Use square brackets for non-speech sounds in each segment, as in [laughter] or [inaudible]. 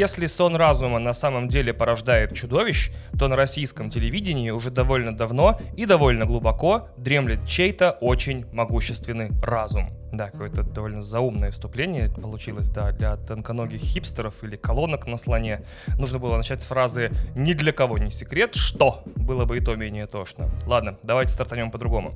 Если сон разума на самом деле порождает чудовищ, то на российском телевидении уже довольно давно и довольно глубоко дремлет чей-то очень могущественный разум. Да, какое-то довольно заумное вступление получилось, да, для тонконогих хипстеров или колонок на слоне. Нужно было начать с фразы «Ни для кого не секрет, что?» Было бы и то менее тошно. Ладно, давайте стартанем по-другому.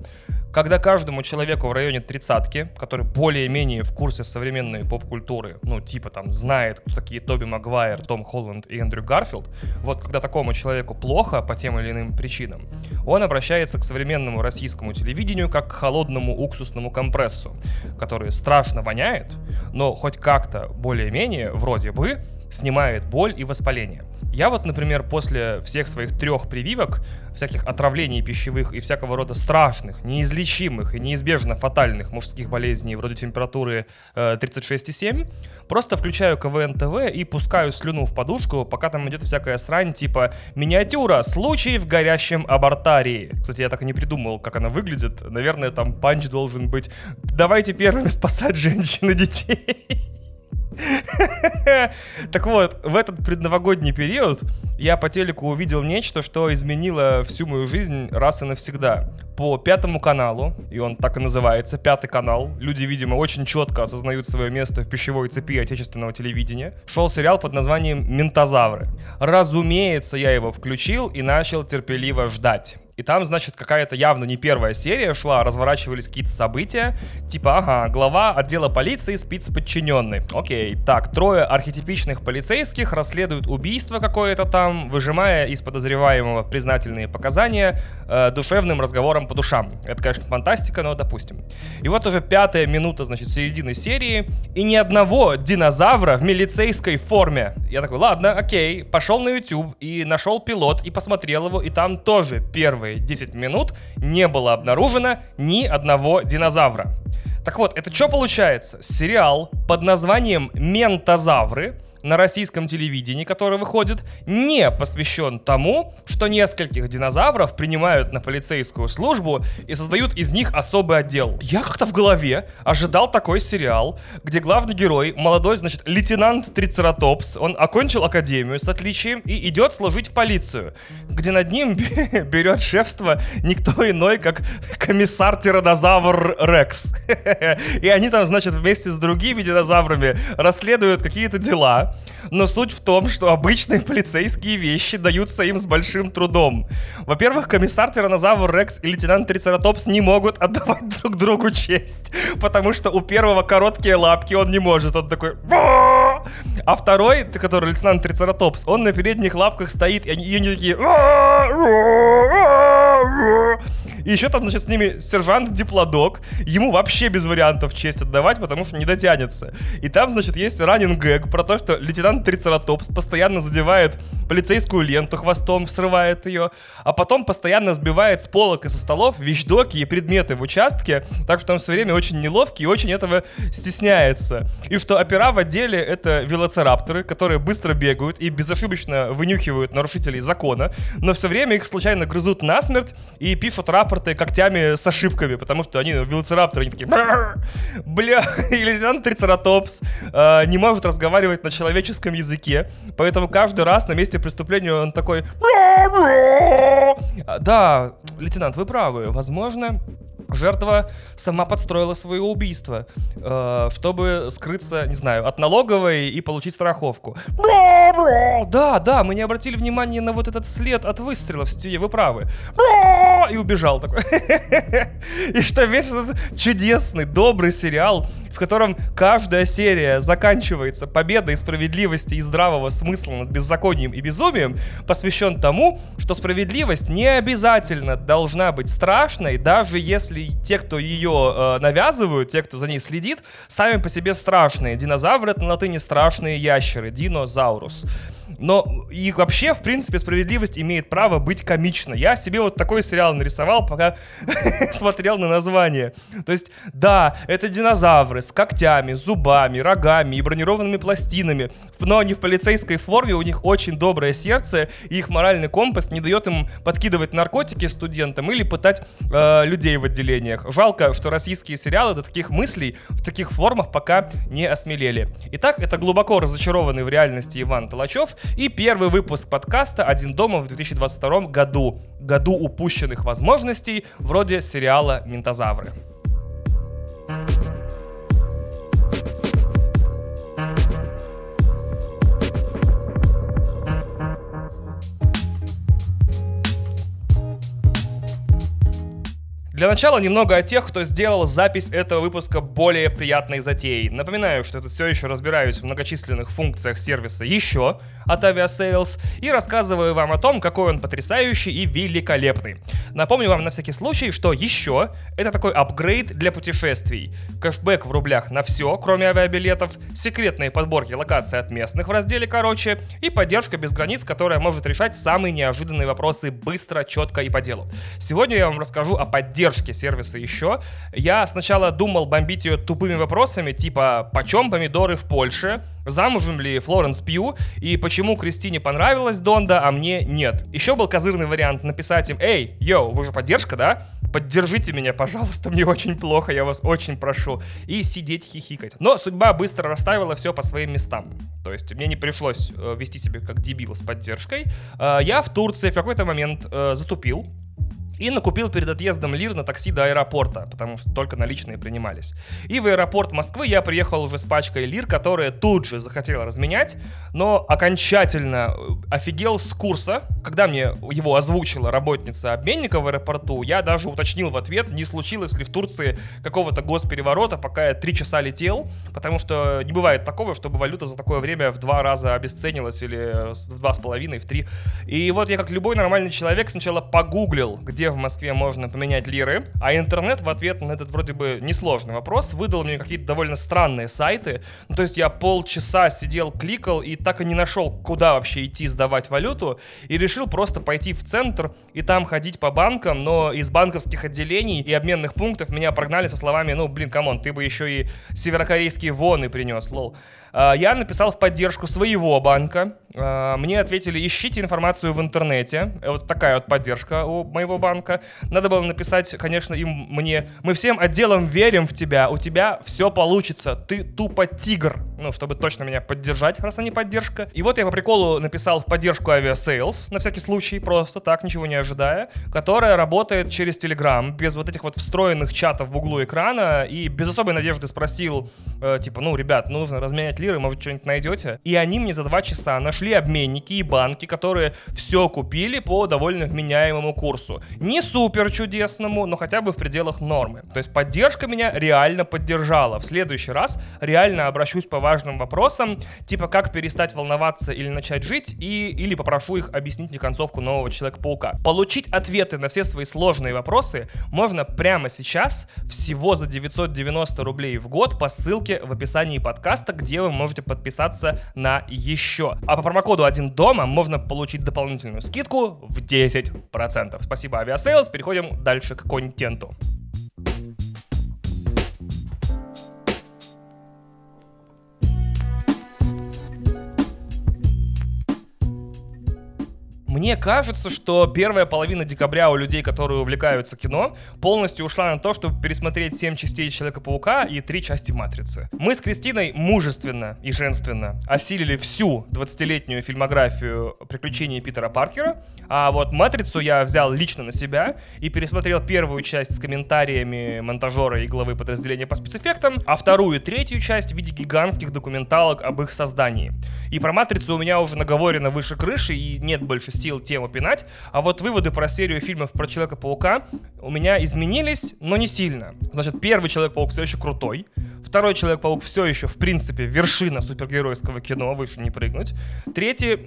Когда каждому человеку в районе тридцатки, который более-менее в курсе современной поп-культуры, ну, типа там знает, кто такие Тоби Магуайр, Том Холланд и Эндрю Гарфилд, вот когда такому человеку плохо по тем или иным причинам, он обращается к современному российскому телевидению как к холодному уксусному компрессу, который страшно воняет, но хоть как-то более-менее, вроде бы, снимает боль и воспаление. Я вот, например, после всех своих трех прививок, всяких отравлений пищевых и всякого рода страшных, неизлечимых и неизбежно фатальных мужских болезней вроде температуры э, 36,7, просто включаю КВН ТВ и пускаю слюну в подушку, пока там идет всякая срань типа «Миниатюра. Случай в горящем абортарии». Кстати, я так и не придумал, как она выглядит. Наверное, там панч должен быть «Давайте первыми спасать женщин и детей». [laughs] Так вот, в этот предновогодний период я по телеку увидел нечто, что изменило всю мою жизнь раз и навсегда. По пятому каналу, и он так и называется, пятый канал, люди, видимо, очень четко осознают свое место в пищевой цепи отечественного телевидения, шел сериал под названием «Ментозавры». Разумеется, я его включил и начал терпеливо ждать. И там, значит, какая-то явно не первая серия шла, разворачивались какие-то события. Типа, ага, глава отдела полиции спит с подчиненной. Окей. Так, трое архетипичных полицейских расследуют убийство какое-то там, выжимая из подозреваемого признательные показания э, душевным разговором по душам. Это, конечно, фантастика, но допустим. И вот уже пятая минута, значит, середины серии, и ни одного динозавра в милицейской форме. Я такой, ладно, окей, пошел на YouTube и нашел пилот и посмотрел его, и там тоже первый первые 10 минут не было обнаружено ни одного динозавра. Так вот, это что получается? Сериал под названием «Ментозавры», на российском телевидении, который выходит, не посвящен тому, что нескольких динозавров принимают на полицейскую службу и создают из них особый отдел. Я как-то в голове ожидал такой сериал, где главный герой, молодой, значит, лейтенант Трицератопс, он окончил академию с отличием и идет служить в полицию, где над ним [laughs] берет шефство никто иной, как комиссар Тиранозавр Рекс. [laughs] И они там, значит, вместе с другими динозаврами расследуют какие-то дела, но суть в том, что обычные полицейские вещи даются им с большим трудом. Во-первых, комиссар Тиранозавр Рекс и лейтенант Трицератопс не могут отдавать друг другу честь, потому что у первого короткие лапки он не может, он такой... А второй, который лейтенант Трицератопс, он на передних лапках стоит, и они, и они такие... И еще там, значит, с ними сержант Диплодок. Ему вообще без вариантов честь отдавать, потому что не дотянется. И там, значит, есть ранен гэг про то, что лейтенант Трицератопс постоянно задевает полицейскую ленту хвостом, срывает ее, а потом постоянно сбивает с полок и со столов вещдоки и предметы в участке, так что он все время очень неловкий и очень этого стесняется. И что опера в отделе это велоцирапторы, которые быстро бегают и безошибочно вынюхивают нарушителей закона, но все время их случайно грызут насмерть и пишут рапорты когтями с ошибками, потому что они велоцирапторы, они такие бля, [laughs] и лейтенант Трицератопс э, не может разговаривать на человеческом языке, поэтому каждый раз на месте преступления он такой да, лейтенант, вы правы, возможно, Жертва сама подстроила свое убийство, э, чтобы скрыться, не знаю, от налоговой и получить страховку. Да, да, мы не обратили внимания на вот этот след от выстрела в стене, вы правы. И убежал такой. [laughs] И что весь этот чудесный, добрый сериал в котором каждая серия заканчивается победой справедливости и здравого смысла над беззаконием и безумием, посвящен тому, что справедливость не обязательно должна быть страшной, даже если те, кто ее э, навязывают, те, кто за ней следит, сами по себе страшные. Динозавры это на латыни страшные ящеры, динозаурус. Но и вообще, в принципе, справедливость имеет право быть комичной. Я себе вот такой сериал нарисовал, пока [laughs] смотрел на название. То есть, да, это динозавры, с когтями, зубами, рогами и бронированными пластинами, но не в полицейской форме, у них очень доброе сердце, и их моральный компас не дает им подкидывать наркотики студентам или пытать э, людей в отделениях. Жалко, что российские сериалы до таких мыслей в таких формах пока не осмелели. Итак, это глубоко разочарованный в реальности Иван И первый выпуск подкаста «Один дома» в 2022 году. Году упущенных возможностей, вроде сериала «Ментозавры». Для начала немного о тех, кто сделал запись этого выпуска более приятной затеей. Напоминаю, что я все еще разбираюсь в многочисленных функциях сервиса еще от Aviasales и рассказываю вам о том, какой он потрясающий и великолепный. Напомню вам на всякий случай, что еще это такой апгрейд для путешествий. Кэшбэк в рублях на все, кроме авиабилетов, секретные подборки локаций от местных в разделе «Короче» и поддержка без границ, которая может решать самые неожиданные вопросы быстро, четко и по делу. Сегодня я вам расскажу о поддержке поддержки сервиса еще. Я сначала думал бомбить ее тупыми вопросами, типа, почем помидоры в Польше, замужем ли Флоренс Пью, и почему Кристине понравилась Донда, а мне нет. Еще был козырный вариант написать им, эй, йоу, вы же поддержка, да? Поддержите меня, пожалуйста, мне очень плохо, я вас очень прошу. И сидеть хихикать. Но судьба быстро расставила все по своим местам. То есть мне не пришлось э, вести себя как дебил с поддержкой. Э, я в Турции в какой-то момент э, затупил, и накупил перед отъездом лир на такси до аэропорта, потому что только наличные принимались. И в аэропорт Москвы я приехал уже с пачкой лир, которые тут же захотел разменять, но окончательно э, офигел с курса. Когда мне его озвучила работница обменника в аэропорту, я даже уточнил в ответ, не случилось ли в Турции какого-то госпереворота, пока я три часа летел, потому что не бывает такого, чтобы валюта за такое время в два раза обесценилась или в два с половиной, в три. И вот я как любой нормальный человек сначала погуглил, где в Москве можно поменять лиры, а интернет в ответ на этот вроде бы несложный вопрос выдал мне какие-то довольно странные сайты. Ну, то есть я полчаса сидел, кликал и так и не нашел, куда вообще идти сдавать валюту, и решил просто пойти в центр и там ходить по банкам, но из банковских отделений и обменных пунктов меня прогнали со словами, ну, блин, come on, ты бы еще и северокорейские воны принес, lol. А, я написал в поддержку своего банка. А, мне ответили, ищите информацию в интернете. Вот такая вот поддержка у моего банка. Надо было написать, конечно, им мне, мы всем отделом верим в тебя, у тебя все получится, ты тупо тигр. Ну, чтобы точно меня поддержать, раз они поддержка. И вот я по приколу написал в поддержку Aviasales, на всякий случай, просто так, ничего не ожидая, которая работает через Telegram, без вот этих вот встроенных чатов в углу экрана, и без особой надежды спросил, э, типа, ну, ребят, нужно разменять лиры, может, что-нибудь найдете. И они мне за два часа нашли обменники и банки, которые все купили по довольно вменяемому курсу. Не супер чудесному, но хотя бы в пределах нормы. То есть поддержка меня реально поддержала. В следующий раз реально обращусь по важным вопросам, типа как перестать волноваться или начать жить, и, или попрошу их объяснить мне концовку нового Человека-паука. Получить ответы на все свои сложные вопросы можно прямо сейчас, всего за 990 рублей в год по ссылке в описании подкаста, где вы можете подписаться на еще. А по промокоду один дома можно получить дополнительную скидку в 10%. Спасибо, Aviasales. Переходим дальше к контенту. Мне кажется, что первая половина декабря у людей, которые увлекаются кино, полностью ушла на то, чтобы пересмотреть 7 частей Человека-паука и 3 части Матрицы. Мы с Кристиной мужественно и женственно осилили всю 20-летнюю фильмографию приключений Питера Паркера, а вот Матрицу я взял лично на себя и пересмотрел первую часть с комментариями монтажера и главы подразделения по спецэффектам, а вторую и третью часть в виде гигантских документалок об их создании. И про Матрицу у меня уже наговорено выше крыши и нет больше сил тему пинать, а вот выводы про серию фильмов про Человека-паука у меня изменились, но не сильно. Значит, первый Человек-паук все еще крутой, второй Человек-паук все еще, в принципе, вершина супергеройского кино, выше не прыгнуть. Третий...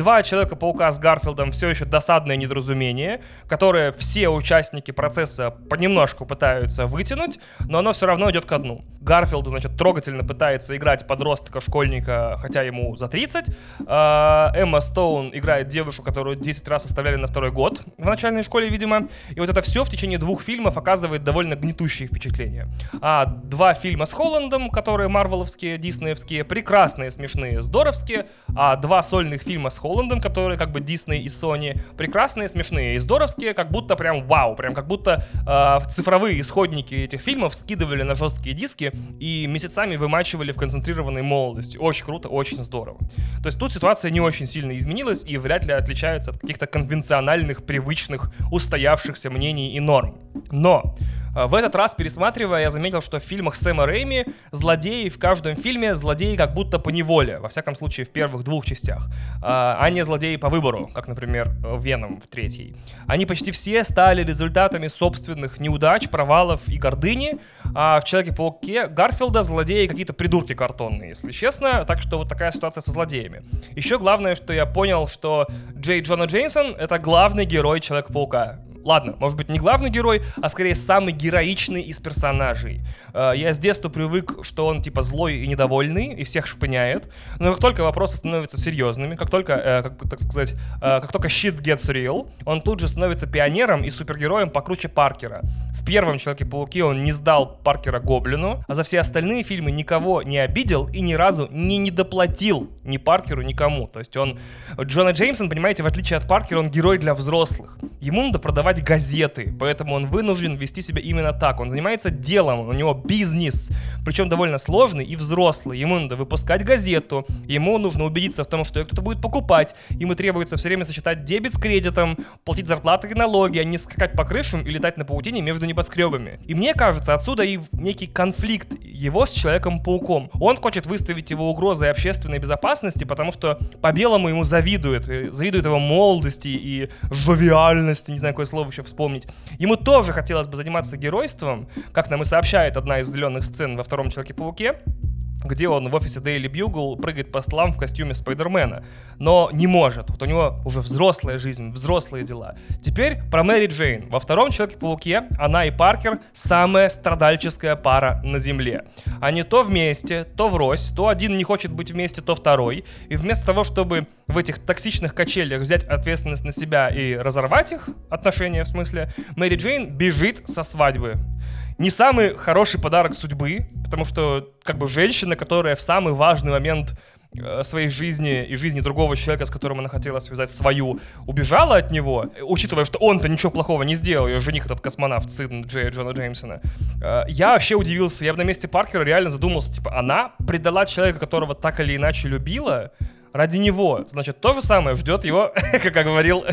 Два Человека-паука с Гарфилдом все еще досадное недоразумение, которое все участники процесса понемножку пытаются вытянуть, но оно все равно идет ко дну. Гарфилду, значит, трогательно пытается играть подростка, школьника, хотя ему за 30. А, Эмма Стоун играет девушку, которую 10 раз оставляли на второй год в начальной школе, видимо. И вот это все в течение двух фильмов оказывает довольно гнетущие впечатления. А два фильма с Холландом, которые марвеловские, диснеевские, прекрасные, смешные, здоровские. А два сольных фильма с Холландом, которые как бы Дисней и Sony, прекрасные, смешные и здоровские, как будто прям вау, прям как будто э, цифровые исходники этих фильмов скидывали на жесткие диски и месяцами вымачивали в концентрированной молодости. Очень круто, очень здорово. То есть тут ситуация не очень сильно изменилась и вряд ли отличается от каких-то конвенциональных, привычных, устоявшихся мнений и норм. Но в этот раз, пересматривая, я заметил, что в фильмах Сэма Рэйми злодеи в каждом фильме злодеи как будто по неволе, во всяком случае в первых двух частях, а, а не злодеи по выбору, как, например, Веном в третьей. Они почти все стали результатами собственных неудач, провалов и гордыни, а в Человеке-пауке Гарфилда злодеи какие-то придурки картонные, если честно, так что вот такая ситуация со злодеями. Еще главное, что я понял, что Джей Джона Джейсон — это главный герой Человека-паука. Ладно, может быть, не главный герой, а скорее самый героичный из персонажей. Э, я с детства привык, что он типа злой и недовольный, и всех шпыняет. Но как только вопросы становятся серьезными, как только, э, как, так сказать, э, как только shit gets real, он тут же становится пионером и супергероем покруче Паркера. В первом Человеке-пауке он не сдал Паркера Гоблину, а за все остальные фильмы никого не обидел и ни разу не недоплатил ни Паркеру, никому. То есть он... Джона Джеймсон, понимаете, в отличие от Паркера, он герой для взрослых. Ему надо продавать газеты, поэтому он вынужден вести себя именно так. Он занимается делом, у него бизнес, причем довольно сложный и взрослый. Ему надо выпускать газету, ему нужно убедиться в том, что ее кто-то будет покупать, ему требуется все время сочетать дебет с кредитом, платить зарплаты и налоги, а не скакать по крышам и летать на паутине между небоскребами. И мне кажется, отсюда и некий конфликт его с Человеком-пауком. Он хочет выставить его угрозой общественной безопасности, потому что по-белому ему завидует, завидует его молодости и жовиальности, не знаю, какое слово еще вспомнить. Ему тоже хотелось бы заниматься геройством, как нам и сообщает одна из удаленных сцен во втором Человеке-пауке, где он в офисе Daily Bugle прыгает по столам в костюме Спайдермена. Но не может. Вот у него уже взрослая жизнь, взрослые дела. Теперь про Мэри Джейн. Во втором Человеке-пауке она и Паркер самая страдальческая пара на Земле. Они то вместе, то врозь, то один не хочет быть вместе, то второй. И вместо того, чтобы в этих токсичных качелях взять ответственность на себя и разорвать их, отношения в смысле, Мэри Джейн бежит со свадьбы не самый хороший подарок судьбы, потому что как бы женщина, которая в самый важный момент э, своей жизни и жизни другого человека, с которым она хотела связать свою, убежала от него, учитывая, что он-то ничего плохого не сделал, ее жених этот космонавт, сын Джея Джона Джеймсона. Э, я вообще удивился, я на месте Паркера реально задумался, типа, она предала человека, которого так или иначе любила, ради него. Значит, то же самое ждет его, [laughs] как говорил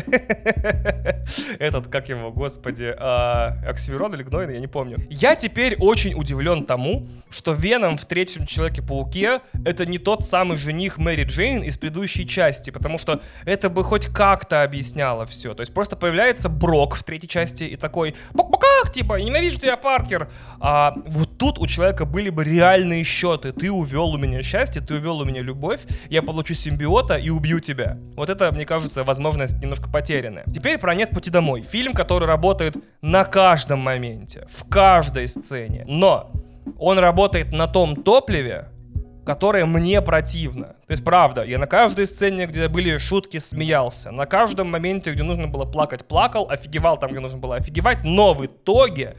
этот, как его, господи, а, Оксимирон или Гнойный, я не помню. Я теперь очень удивлен тому, что Веном в третьем Человеке-пауке это не тот самый жених Мэри Джейн из предыдущей части, потому что это бы хоть как-то объясняло все. То есть просто появляется Брок в третьей части и такой, как, типа, ненавижу тебя, Паркер. А вот тут у человека были бы реальные счеты. Ты увел у меня счастье, ты увел у меня любовь, я получу симбиота и убью тебя. Вот это, мне кажется, возможность немножко потерянная. Теперь про «Нет пути домой». Фильм, который работает на каждом моменте, в каждой сцене. Но он работает на том топливе, которое мне противно. То есть, правда, я на каждой сцене, где были шутки, смеялся. На каждом моменте, где нужно было плакать, плакал, офигевал там, где нужно было офигевать. Но в итоге,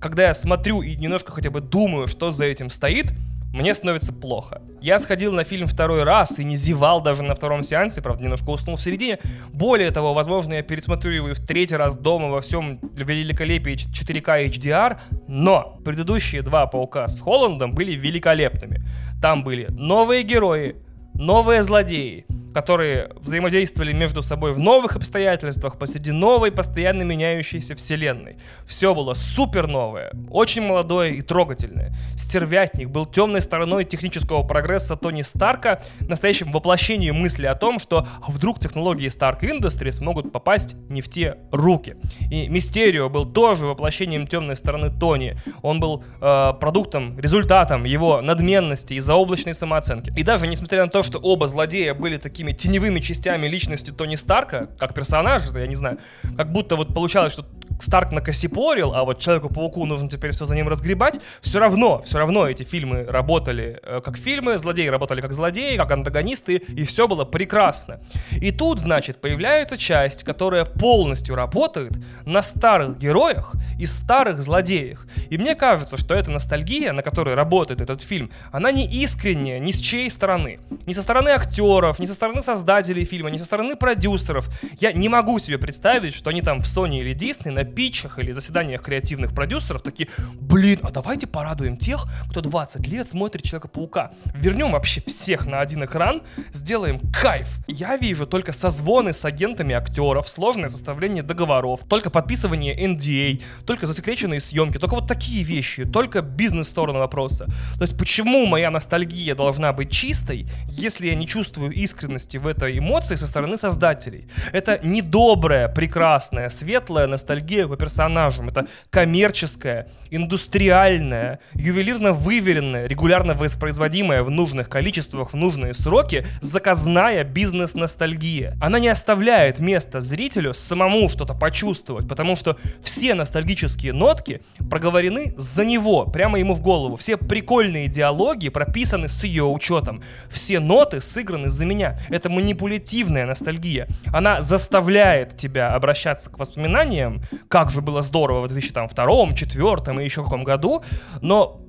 когда я смотрю и немножко хотя бы думаю, что за этим стоит, мне становится плохо. Я сходил на фильм второй раз и не зевал даже на втором сеансе, правда, немножко уснул в середине. Более того, возможно, я пересмотрю его и в третий раз дома во всем великолепии 4К HDR, но предыдущие два Паука с Холландом были великолепными. Там были новые герои, новые злодеи, которые взаимодействовали между собой в новых обстоятельствах посреди новой, постоянно меняющейся вселенной. Все было супер новое, очень молодое и трогательное. Стервятник был темной стороной технического прогресса Тони Старка, настоящим воплощением мысли о том, что вдруг технологии Stark Industries могут попасть не в те руки. И Мистерио был тоже воплощением темной стороны Тони. Он был э, продуктом, результатом его надменности и заоблачной самооценки. И даже несмотря на то, что оба злодея были такими теневыми частями личности Тони Старка, как персонажа, я не знаю, как будто вот получалось, что Старк накосипорил, а вот Человеку-пауку нужно теперь все за ним разгребать, все равно, все равно эти фильмы работали э, как фильмы, злодеи работали как злодеи, как антагонисты, и все было прекрасно. И тут, значит, появляется часть, которая полностью работает на старых героях и старых злодеях. И мне кажется, что эта ностальгия, на которой работает этот фильм, она не искренняя ни с чьей стороны. Ни со стороны актеров, ни со стороны создателей фильма, ни со стороны продюсеров. Я не могу себе представить, что они там в Sony или Disney на питчах или заседаниях креативных продюсеров такие, блин, а давайте порадуем тех, кто 20 лет смотрит Человека-паука. Вернем вообще всех на один экран, сделаем кайф. Я вижу только созвоны с агентами актеров, сложное составление договоров, только подписывание NDA, только засекреченные съемки, только вот такие вещи, только бизнес-сторону вопроса. То есть почему моя ностальгия должна быть чистой, если я не чувствую искренности в этой эмоции со стороны создателей? Это недобрая, прекрасная, светлая ностальгия по персонажам. Это коммерческая, индустриальная, ювелирно выверенная, регулярно воспроизводимая в нужных количествах, в нужные сроки, заказная бизнес-ностальгия. Она не оставляет места зрителю самому что-то почувствовать, потому что все ностальгические нотки проговорены за него, прямо ему в голову. Все прикольные диалоги прописаны с ее учетом. Все ноты сыграны за меня. Это манипулятивная ностальгия. Она заставляет тебя обращаться к воспоминаниям, как же было здорово в 2002, 2004 и еще каком году, но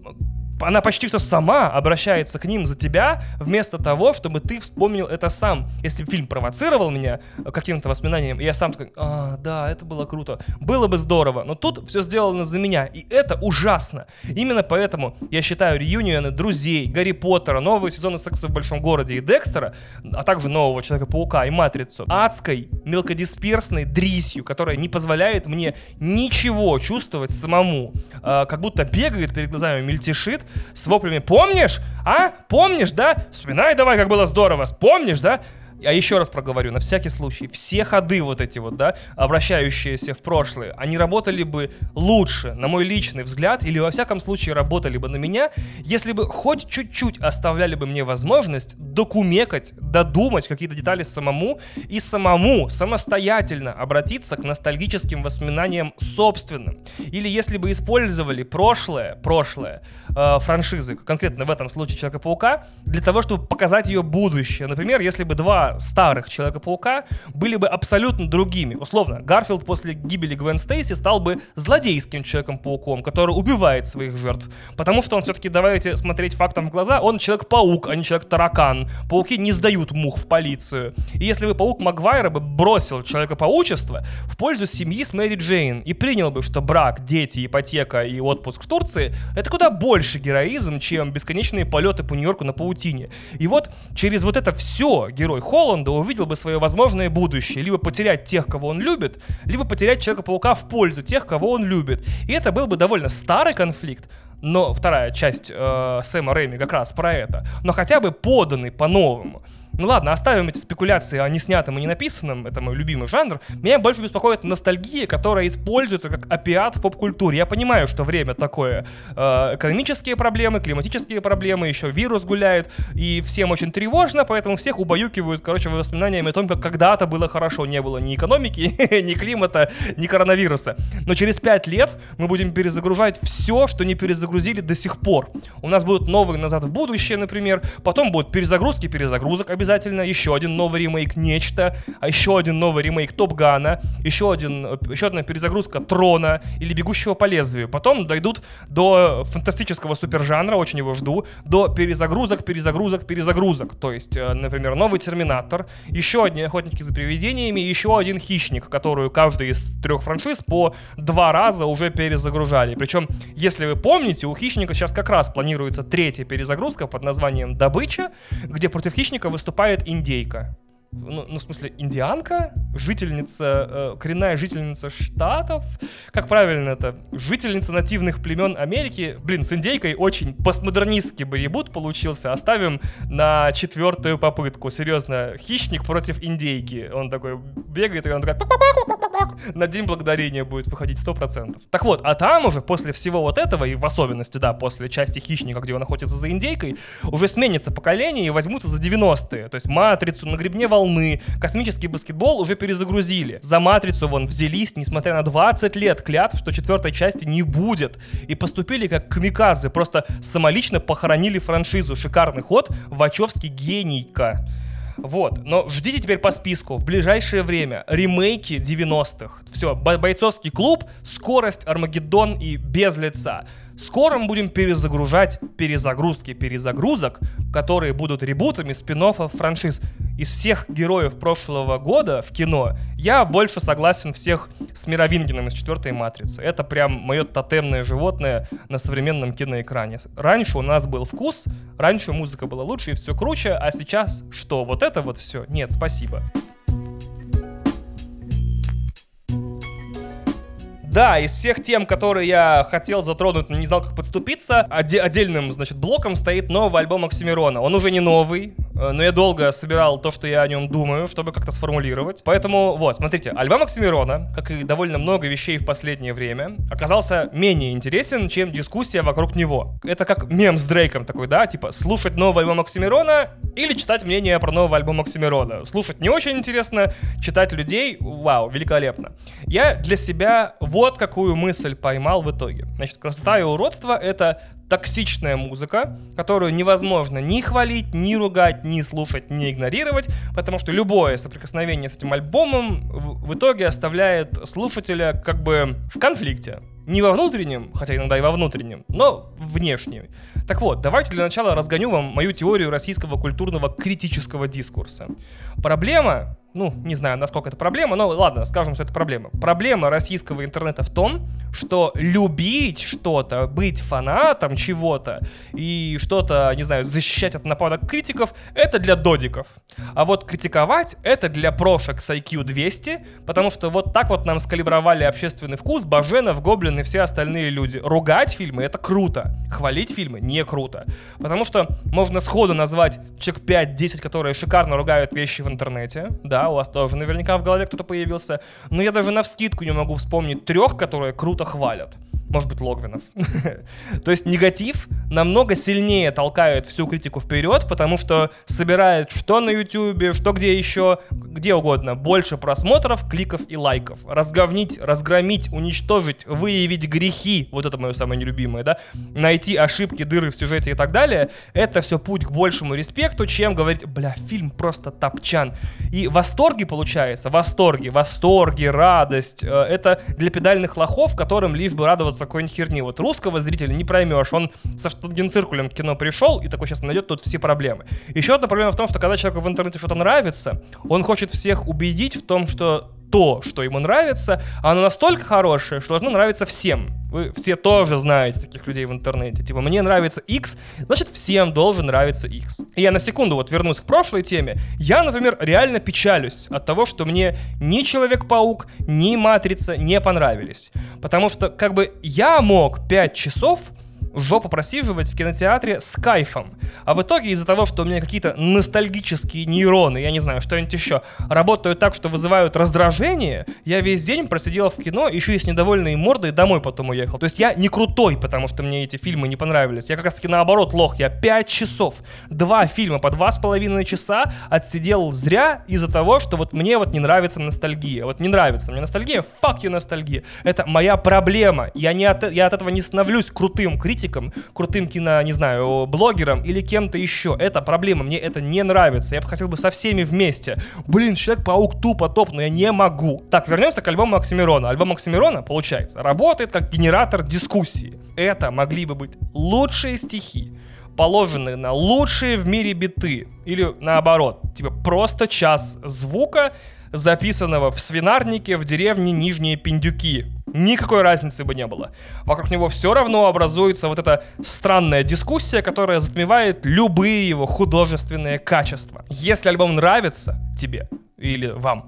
она почти что сама обращается к ним за тебя, вместо того, чтобы ты вспомнил это сам. Если фильм провоцировал меня каким-то воспоминанием, я сам такой, а, да, это было круто, было бы здорово, но тут все сделано за меня, и это ужасно. Именно поэтому я считаю реюнионы друзей, Гарри Поттера, новые сезоны секса в большом городе и Декстера, а также нового Человека-паука и Матрицу, адской, мелкодисперсной дрисью, которая не позволяет мне ничего чувствовать самому. А, как будто бегает перед глазами, мельтешит, с воплями «Помнишь? А? Помнишь, да? Вспоминай давай, как было здорово! Помнишь, да?» А еще раз проговорю, на всякий случай, все ходы вот эти вот, да, обращающиеся в прошлое, они работали бы лучше, на мой личный взгляд, или во всяком случае работали бы на меня, если бы хоть чуть-чуть оставляли бы мне возможность докумекать, додумать какие-то детали самому и самому, самостоятельно обратиться к ностальгическим воспоминаниям собственным. Или если бы использовали прошлое, прошлое э, франшизы, конкретно в этом случае Человека-паука, для того, чтобы показать ее будущее. Например, если бы два старых Человека-паука были бы абсолютно другими. Условно, Гарфилд после гибели Гвен Стейси стал бы злодейским Человеком-пауком, который убивает своих жертв. Потому что он все-таки, давайте смотреть фактам в глаза, он Человек-паук, а не Человек-таракан. Пауки не сдают мух в полицию. И если бы Паук Магуайра бы бросил Человека-паучество в пользу семьи с Мэри Джейн и принял бы, что брак, дети, ипотека и отпуск в Турции — это куда больше героизм, чем бесконечные полеты по Нью-Йорку на паутине. И вот через вот это все герой Холланда увидел бы свое возможное будущее. Либо потерять тех, кого он любит, либо потерять Человека-паука в пользу тех, кого он любит. И это был бы довольно старый конфликт, но вторая часть э, Сэма Рэйми как раз про это, но хотя бы поданный по-новому. Ну ладно, оставим эти спекуляции о неснятом и не написанном, это мой любимый жанр. Меня больше беспокоит ностальгия, которая используется как опиат в поп-культуре. Я понимаю, что время такое. Э, экономические проблемы, климатические проблемы, еще вирус гуляет, и всем очень тревожно, поэтому всех убаюкивают, короче, воспоминаниями о том, как когда-то было хорошо. Не было ни экономики, [laughs] ни климата, ни коронавируса. Но через пять лет мы будем перезагружать все, что не перезагрузили до сих пор. У нас будут новые «Назад в будущее», например, потом будут перезагрузки перезагрузок обязательно обязательно, еще один новый ремейк Нечто, а еще один новый ремейк Топ Гана, еще, один, еще одна перезагрузка Трона или Бегущего по лезвию. Потом дойдут до фантастического супержанра, очень его жду, до перезагрузок, перезагрузок, перезагрузок. То есть, э, например, новый Терминатор, еще одни Охотники за привидениями, еще один Хищник, которую каждый из трех франшиз по два раза уже перезагружали. Причем, если вы помните, у Хищника сейчас как раз планируется третья перезагрузка под названием Добыча, где против Хищника выступает выступает индейка. Ну, ну в смысле, индианка, жительница, э, коренная жительница штатов, как правильно это, жительница нативных племен Америки, блин, с индейкой очень постмодернистский ребут получился, оставим на четвертую попытку, серьезно, хищник против индейки, он такой бегает, и он такой на День Благодарения будет выходить 100%. Так вот, а там уже после всего вот этого, и в особенности, да, после части Хищника, где он охотится за индейкой, уже сменится поколение и возьмутся за 90-е. То есть Матрицу, на гребне волны, космический баскетбол уже перезагрузили. За Матрицу вон взялись, несмотря на 20 лет клятв, что четвертой части не будет. И поступили как камикадзе, просто самолично похоронили франшизу. Шикарный ход, Вачовский генийка. Вот, но ждите теперь по списку в ближайшее время ремейки 90-х. Все, бойцовский клуб, скорость, Армагеддон и без лица. Скоро мы будем перезагружать перезагрузки перезагрузок, которые будут ребутами спин франшиз. Из всех героев прошлого года в кино я больше согласен всех с Мировингеном из четвертой матрицы. Это прям мое тотемное животное на современном киноэкране. Раньше у нас был вкус, раньше музыка была лучше и все круче, а сейчас что? Вот это вот все? Нет, спасибо. Да, из всех тем, которые я хотел затронуть, но не знал, как подступиться, оде- отдельным, значит, блоком стоит новый альбом Оксимирона. Он уже не новый, э, но я долго собирал то, что я о нем думаю, чтобы как-то сформулировать. Поэтому, вот, смотрите, альбом Оксимирона, как и довольно много вещей в последнее время, оказался менее интересен, чем дискуссия вокруг него. Это как мем с Дрейком такой, да, типа, слушать новый альбом Оксимирона или читать мнение про новый альбом Оксимирона. Слушать не очень интересно, читать людей, вау, великолепно. Я для себя вот вот какую мысль поймал в итоге. Значит, красота и уродство — это токсичная музыка, которую невозможно ни хвалить, ни ругать, ни слушать, ни игнорировать, потому что любое соприкосновение с этим альбомом в, итоге оставляет слушателя как бы в конфликте. Не во внутреннем, хотя иногда и во внутреннем, но внешнем. Так вот, давайте для начала разгоню вам мою теорию российского культурного критического дискурса. Проблема ну, не знаю, насколько это проблема, но ладно, скажем, что это проблема. Проблема российского интернета в том, что любить что-то, быть фанатом чего-то и что-то, не знаю, защищать от нападок критиков, это для додиков. А вот критиковать это для прошек с IQ 200, потому что вот так вот нам скалибровали общественный вкус Баженов, Гоблин и все остальные люди. Ругать фильмы это круто, хвалить фильмы не круто. Потому что можно сходу назвать человек 5-10, которые шикарно ругают вещи в интернете, да, у вас тоже наверняка в голове кто-то появился. Но я даже на вскидку не могу вспомнить трех, которые круто хвалят может быть, Логвинов. [laughs] То есть негатив намного сильнее толкает всю критику вперед, потому что собирает что на YouTube, что где еще, где угодно, больше просмотров, кликов и лайков. Разговнить, разгромить, уничтожить, выявить грехи, вот это мое самое нелюбимое, да, найти ошибки, дыры в сюжете и так далее, это все путь к большему респекту, чем говорить, бля, фильм просто топчан. И восторги получается, восторги, восторги, радость, э, это для педальных лохов, которым лишь бы радоваться какой-нибудь херни. Вот русского зрителя не проймешь. Он со штангенциркулем в кино пришел и такой сейчас найдет тут все проблемы. Еще одна проблема в том, что когда человеку в интернете что-то нравится, он хочет всех убедить в том, что то, что ему нравится, оно настолько хорошее, что должно нравиться всем. Вы все тоже знаете таких людей в интернете. Типа, мне нравится X, значит, всем должен нравиться X. И я на секунду вот вернусь к прошлой теме. Я, например, реально печалюсь от того, что мне ни Человек-паук, ни Матрица не понравились. Потому что, как бы, я мог 5 часов жопу просиживать в кинотеатре с кайфом. А в итоге из-за того, что у меня какие-то ностальгические нейроны, я не знаю, что-нибудь еще, работают так, что вызывают раздражение, я весь день просидел в кино, еще и с недовольной мордой домой потом уехал. То есть я не крутой, потому что мне эти фильмы не понравились. Я как раз таки наоборот лох. Я 5 часов, два фильма по два с половиной часа отсидел зря из-за того, что вот мне вот не нравится ностальгия. Вот не нравится мне ностальгия, fuck you ностальгия. Это моя проблема. Я, не от, я от этого не становлюсь крутым критиком, критиком, крутым кино, не знаю, блогером или кем-то еще. Это проблема, мне это не нравится. Я бы хотел бы со всеми вместе. Блин, Человек-паук тупо топ, но я не могу. Так, вернемся к альбому Оксимирона. Альбом Оксимирона, получается, работает как генератор дискуссии. Это могли бы быть лучшие стихи, положенные на лучшие в мире биты. Или наоборот, типа просто час звука, записанного в свинарнике в деревне Нижние Пиндюки. Никакой разницы бы не было. Вокруг него все равно образуется вот эта странная дискуссия, которая затмевает любые его художественные качества. Если альбом нравится тебе, или вам,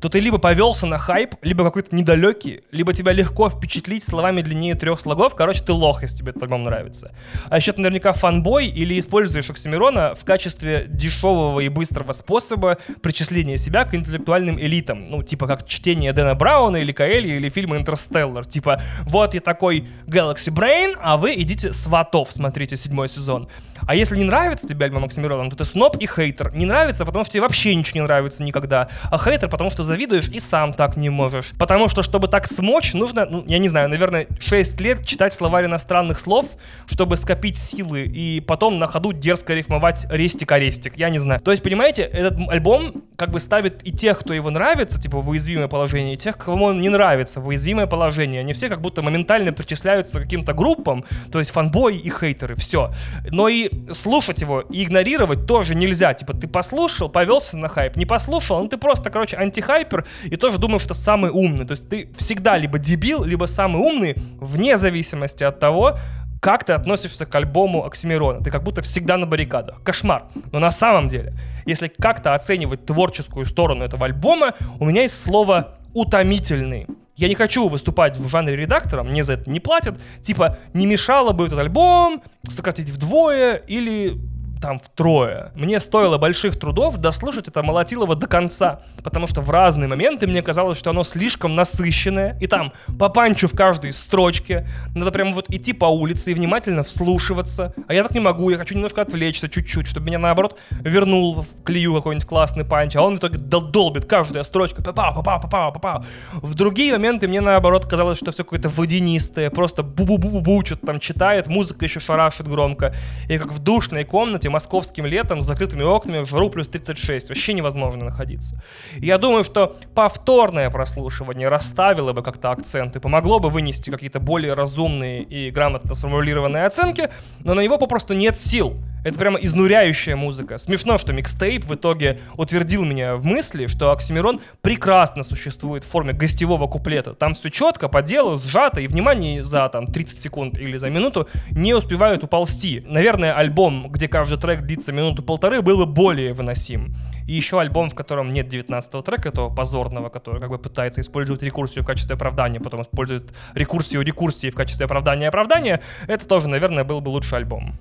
то ты либо повелся на хайп, либо какой-то недалекий, либо тебя легко впечатлить словами длиннее трех слогов. Короче, ты лох, если тебе этот альбом нравится. А еще ты наверняка фанбой или используешь Оксимирона в качестве дешевого и быстрого способа причисления себя к интеллектуальным элитам. Ну, типа как чтение Дэна Брауна или Каэли или фильма «Интерстеллар». Типа, вот я такой Galaxy Brain, а вы идите «Сватов» смотрите седьмой сезон. А если не нравится тебе альбом Оксимирона, то ты сноб и хейтер. Не нравится, потому что тебе вообще ничего не нравится никогда. А хейтер, потому что завидуешь и сам так не можешь. Потому что, чтобы так смочь, нужно, ну, я не знаю, наверное, 6 лет читать словарь иностранных слов, чтобы скопить силы и потом на ходу дерзко рифмовать рестик-арестик. Я не знаю. То есть, понимаете, этот альбом как бы ставит и тех, кто его нравится, типа в уязвимое положение, и тех, кому он не нравится, в уязвимое положение. Они все как будто моментально причисляются к каким-то группам, то есть фанбои и хейтеры, все. Но и слушать его и игнорировать тоже нельзя. Типа, ты послушал, повелся на хайп, не послушал, ну ты просто, короче, антихайпер и тоже думаешь, что самый умный. То есть ты всегда либо дебил, либо самый умный, вне зависимости от того, как ты относишься к альбому Оксимирона. Ты как будто всегда на баррикадах. Кошмар. Но на самом деле, если как-то оценивать творческую сторону этого альбома, у меня есть слово «утомительный». Я не хочу выступать в жанре редактора, мне за это не платят. Типа, не мешало бы этот альбом сократить вдвое или там втрое. Мне стоило больших трудов дослушать это Молотилово до конца, потому что в разные моменты мне казалось, что оно слишком насыщенное, и там по панчу в каждой строчке, надо прямо вот идти по улице и внимательно вслушиваться, а я так не могу, я хочу немножко отвлечься чуть-чуть, чтобы меня наоборот вернул в клею какой-нибудь классный панч, а он в итоге долбит каждая строчка, попау, попау, попау, попау. В другие моменты мне наоборот казалось, что все какое-то водянистое, просто бу-бу-бу-бу, что-то там читает, музыка еще шарашит громко, и как в душной комнате московским летом с закрытыми окнами в жару плюс 36. Вообще невозможно находиться. Я думаю, что повторное прослушивание расставило бы как-то акценты, помогло бы вынести какие-то более разумные и грамотно сформулированные оценки, но на него попросту нет сил. Это прямо изнуряющая музыка. Смешно, что микстейп в итоге утвердил меня в мысли, что Оксимирон прекрасно существует в форме гостевого куплета. Там все четко, по делу, сжато, и внимание за там 30 секунд или за минуту не успевают уползти. Наверное, альбом, где каждый трек длится минуту-полторы, был бы более выносим. И еще альбом, в котором нет 19 трека, этого позорного, который как бы пытается использовать рекурсию в качестве оправдания, потом использует рекурсию рекурсии в качестве оправдания оправдания, это тоже, наверное, был бы лучший альбом.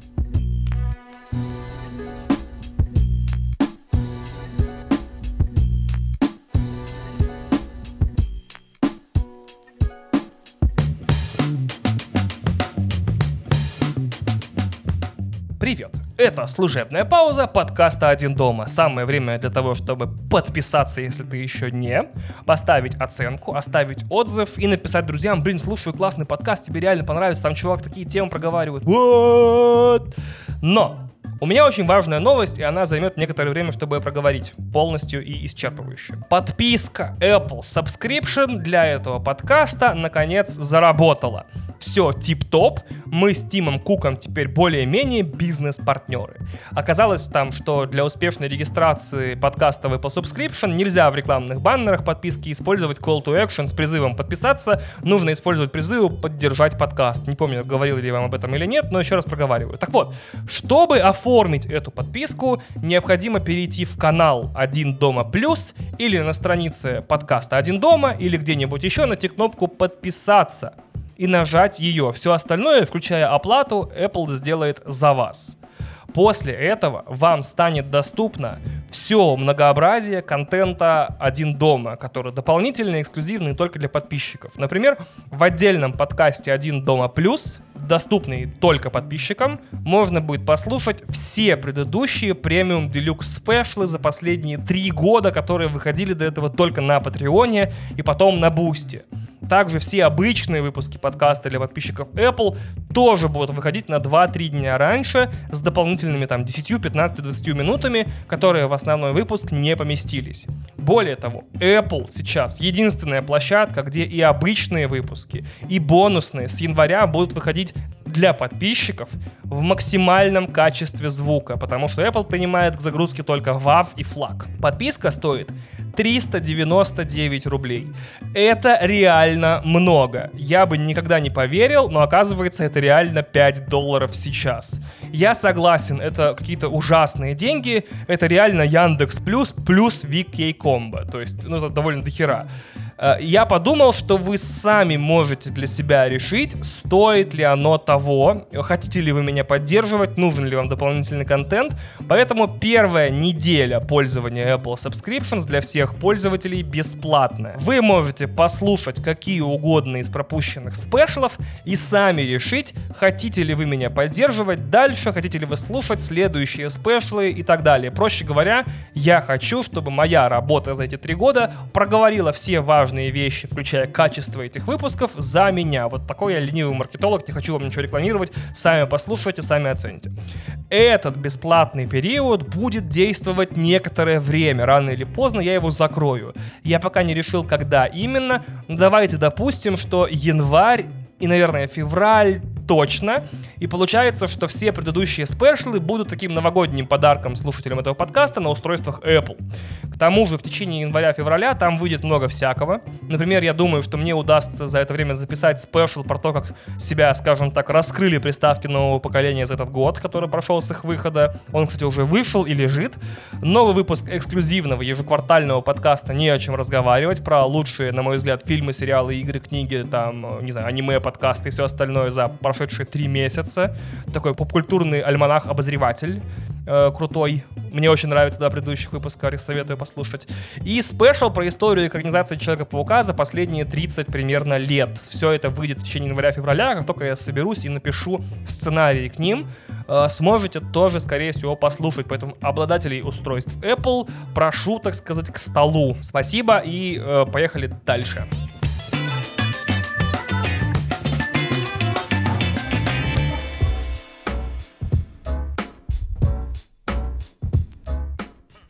Это служебная пауза подкаста «Один дома». Самое время для того, чтобы подписаться, если ты еще не, поставить оценку, оставить отзыв и написать друзьям, блин, слушаю классный подкаст, тебе реально понравится, там чувак такие темы проговаривает. Вот! Но у меня очень важная новость, и она займет некоторое время, чтобы проговорить полностью и исчерпывающе. Подписка Apple Subscription для этого подкаста наконец заработала. Все тип-топ, мы с Тимом Куком теперь более-менее бизнес-партнеры. Оказалось там, что для успешной регистрации подкаста в Apple Subscription нельзя в рекламных баннерах подписки использовать call to action с призывом подписаться, нужно использовать призывы поддержать подкаст. Не помню, говорил ли я вам об этом или нет, но еще раз проговариваю. Так вот, чтобы оформить оформить эту подписку, необходимо перейти в канал «Один дома плюс» или на странице подкаста «Один дома» или где-нибудь еще найти кнопку «Подписаться» и нажать ее. Все остальное, включая оплату, Apple сделает за вас. После этого вам станет доступно все многообразие контента «Один дома», который дополнительно эксклюзивный только для подписчиков. Например, в отдельном подкасте «Один дома плюс», доступный только подписчикам, можно будет послушать все предыдущие premium deluxe special ы за последние три года, которые выходили до этого только на Патреоне и потом на Бусти. Также все обычные выпуски подкаста для подписчиков Apple тоже будут выходить на 2-3 дня раньше с дополнительными там 10, 15, 20 минутами, которые в основной выпуск не поместились. Более того, Apple сейчас единственная площадка, где и обычные выпуски, и бонусные с января будут выходить для подписчиков в максимальном качестве звука, потому что Apple принимает к загрузке только WAV и FLAC. Подписка стоит 399 рублей. Это реально много. Я бы никогда не поверил, но оказывается это реально 5 долларов сейчас. Я согласен, это какие-то ужасные деньги, это реально Яндекс Плюс плюс VK Комбо, то есть, ну, это довольно дохера. Э, я подумал, что вы сами можете для себя решить, стоит ли оно того, хотите ли вы меня поддерживать, нужен ли вам дополнительный контент. Поэтому первая неделя пользования Apple Subscriptions для всех пользователей бесплатная. Вы можете послушать какие угодно из пропущенных спешлов и сами решить, хотите ли вы меня поддерживать дальше, хотите ли вы слушать следующие спешлы и так далее. Проще говоря, я хочу, чтобы моя работа за эти три года проговорила все важные важные вещи, включая качество этих выпусков, за меня. Вот такой я ленивый маркетолог, не хочу вам ничего рекламировать, сами послушайте, сами оцените. Этот бесплатный период будет действовать некоторое время, рано или поздно я его закрою. Я пока не решил, когда именно, но давайте допустим, что январь и, наверное, февраль точно. И получается, что все предыдущие спешлы будут таким новогодним подарком слушателям этого подкаста на устройствах Apple. К тому же в течение января-февраля там выйдет много всякого. Например, я думаю, что мне удастся за это время записать спешл про то, как себя, скажем так, раскрыли приставки нового поколения за этот год, который прошел с их выхода. Он, кстати, уже вышел и лежит. Новый выпуск эксклюзивного ежеквартального подкаста «Не о чем разговаривать» про лучшие, на мой взгляд, фильмы, сериалы, игры, книги, там, не знаю, аниме, подкасты и все остальное за прошедшие три месяца. Такой попкультурный альманах-обозреватель э, крутой. Мне очень нравится, да, предыдущих выпусков, советую послушать. И спешл про историю экранизации Человека-паука за последние 30 примерно лет. Все это выйдет в течение января-февраля, как только я соберусь и напишу сценарий к ним. Э, сможете тоже, скорее всего, послушать. Поэтому обладателей устройств Apple прошу, так сказать, к столу. Спасибо и э, поехали дальше. Дальше.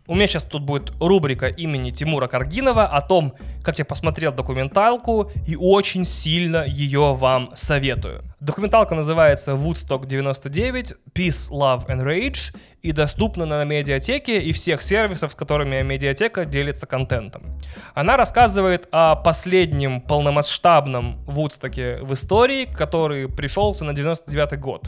У меня сейчас тут будет рубрика имени Тимура Каргинова о том, как я посмотрел документалку и очень сильно ее вам советую. Документалка называется Woodstock 99, Peace, Love and Rage и доступна на медиатеке и всех сервисов, с которыми медиатека делится контентом. Она рассказывает о последнем полномасштабном Вудстоке в истории, который пришелся на 99 год.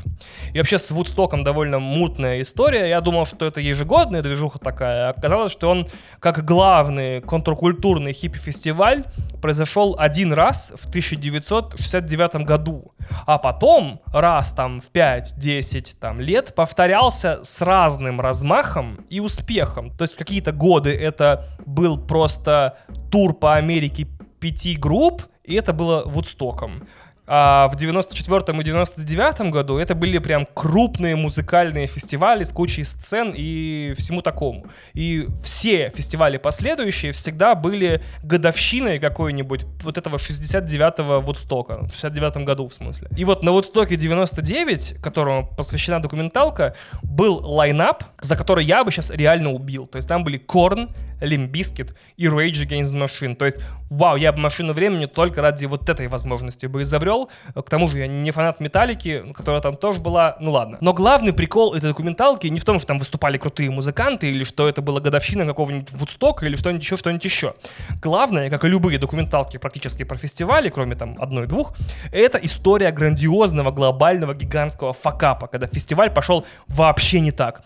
И вообще с Вудстоком довольно мутная история. Я думал, что это ежегодная движуха такая. Оказалось, что он как главный контркультурный хиппи-фестиваль произошел один раз в 1969 году. А потом раз там в 5-10 там, лет повторялся с разным размахом и успехом. То есть в какие-то годы это был просто тур по Америке пяти групп, и это было Вудстоком. А в 94 и 99 году это были прям крупные музыкальные фестивали с кучей сцен и всему такому. И все фестивали последующие всегда были годовщиной какой-нибудь вот этого 69-го Вудстока. В 69 году, в смысле. И вот на Вудстоке 99, которому посвящена документалка, был лайнап, за который я бы сейчас реально убил. То есть там были Корн, Limbiskit и Rage Against the Machine. То есть, вау, я бы машину времени только ради вот этой возможности бы изобрел. К тому же я не фанат Металлики, которая там тоже была, ну ладно. Но главный прикол этой документалки не в том, что там выступали крутые музыканты, или что это была годовщина какого-нибудь Вудстока, или что-нибудь еще, что-нибудь еще. Главное, как и любые документалки практически про фестивали, кроме там одной-двух, это история грандиозного, глобального, гигантского факапа, когда фестиваль пошел вообще не так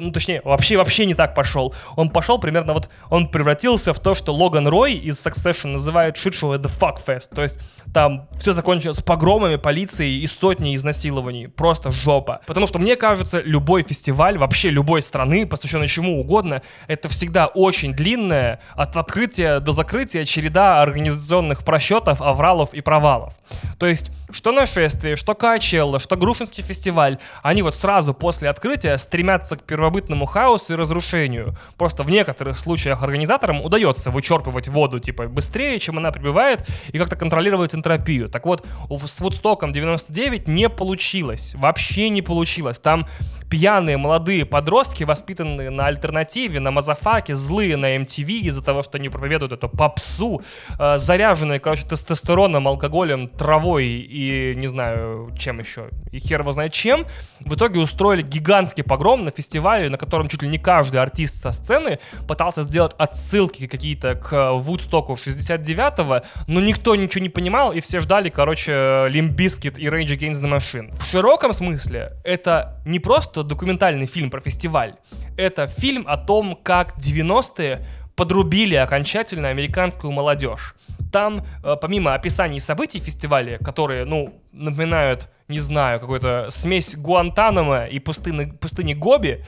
ну точнее, вообще вообще не так пошел. Он пошел примерно вот, он превратился в то, что Логан Рой из Succession называет shit show the fuck fest. То есть там все закончилось погромами, полицией и сотней изнасилований. Просто жопа. Потому что мне кажется, любой фестиваль, вообще любой страны, посвященный чему угодно, это всегда очень длинная от открытия до закрытия череда организационных просчетов, авралов и провалов. То есть, что нашествие, что Качелло, что Грушинский фестиваль, они вот сразу после открытия стремятся к первобытному хаосу и разрушению. Просто в некоторых случаях организаторам удается вычерпывать воду типа быстрее, чем она прибывает, и как-то контролировать энтропию. Так вот, с Вудстоком 99 не получилось. Вообще не получилось. Там пьяные молодые подростки, воспитанные на альтернативе, на мазафаке, злые на MTV из-за того, что они проповедуют эту попсу, э, заряженные, короче, тестостероном, алкоголем, травой и, не знаю, чем еще, и хер его знает чем, в итоге устроили гигантский погром на фестивале, на котором чуть ли не каждый артист со сцены пытался сделать отсылки какие-то к Вудстоку 69-го, но никто ничего не понимал, и все ждали, короче, Limp Bizkit и Rage Against the Machine. В широком смысле это не просто документальный фильм про фестиваль, это фильм о том, как 90-е подрубили окончательно американскую молодежь. Там, э, помимо описаний событий фестиваля, которые, ну, напоминают, не знаю, какую-то смесь Гуантанамо и пустыни, пустыни Гоби,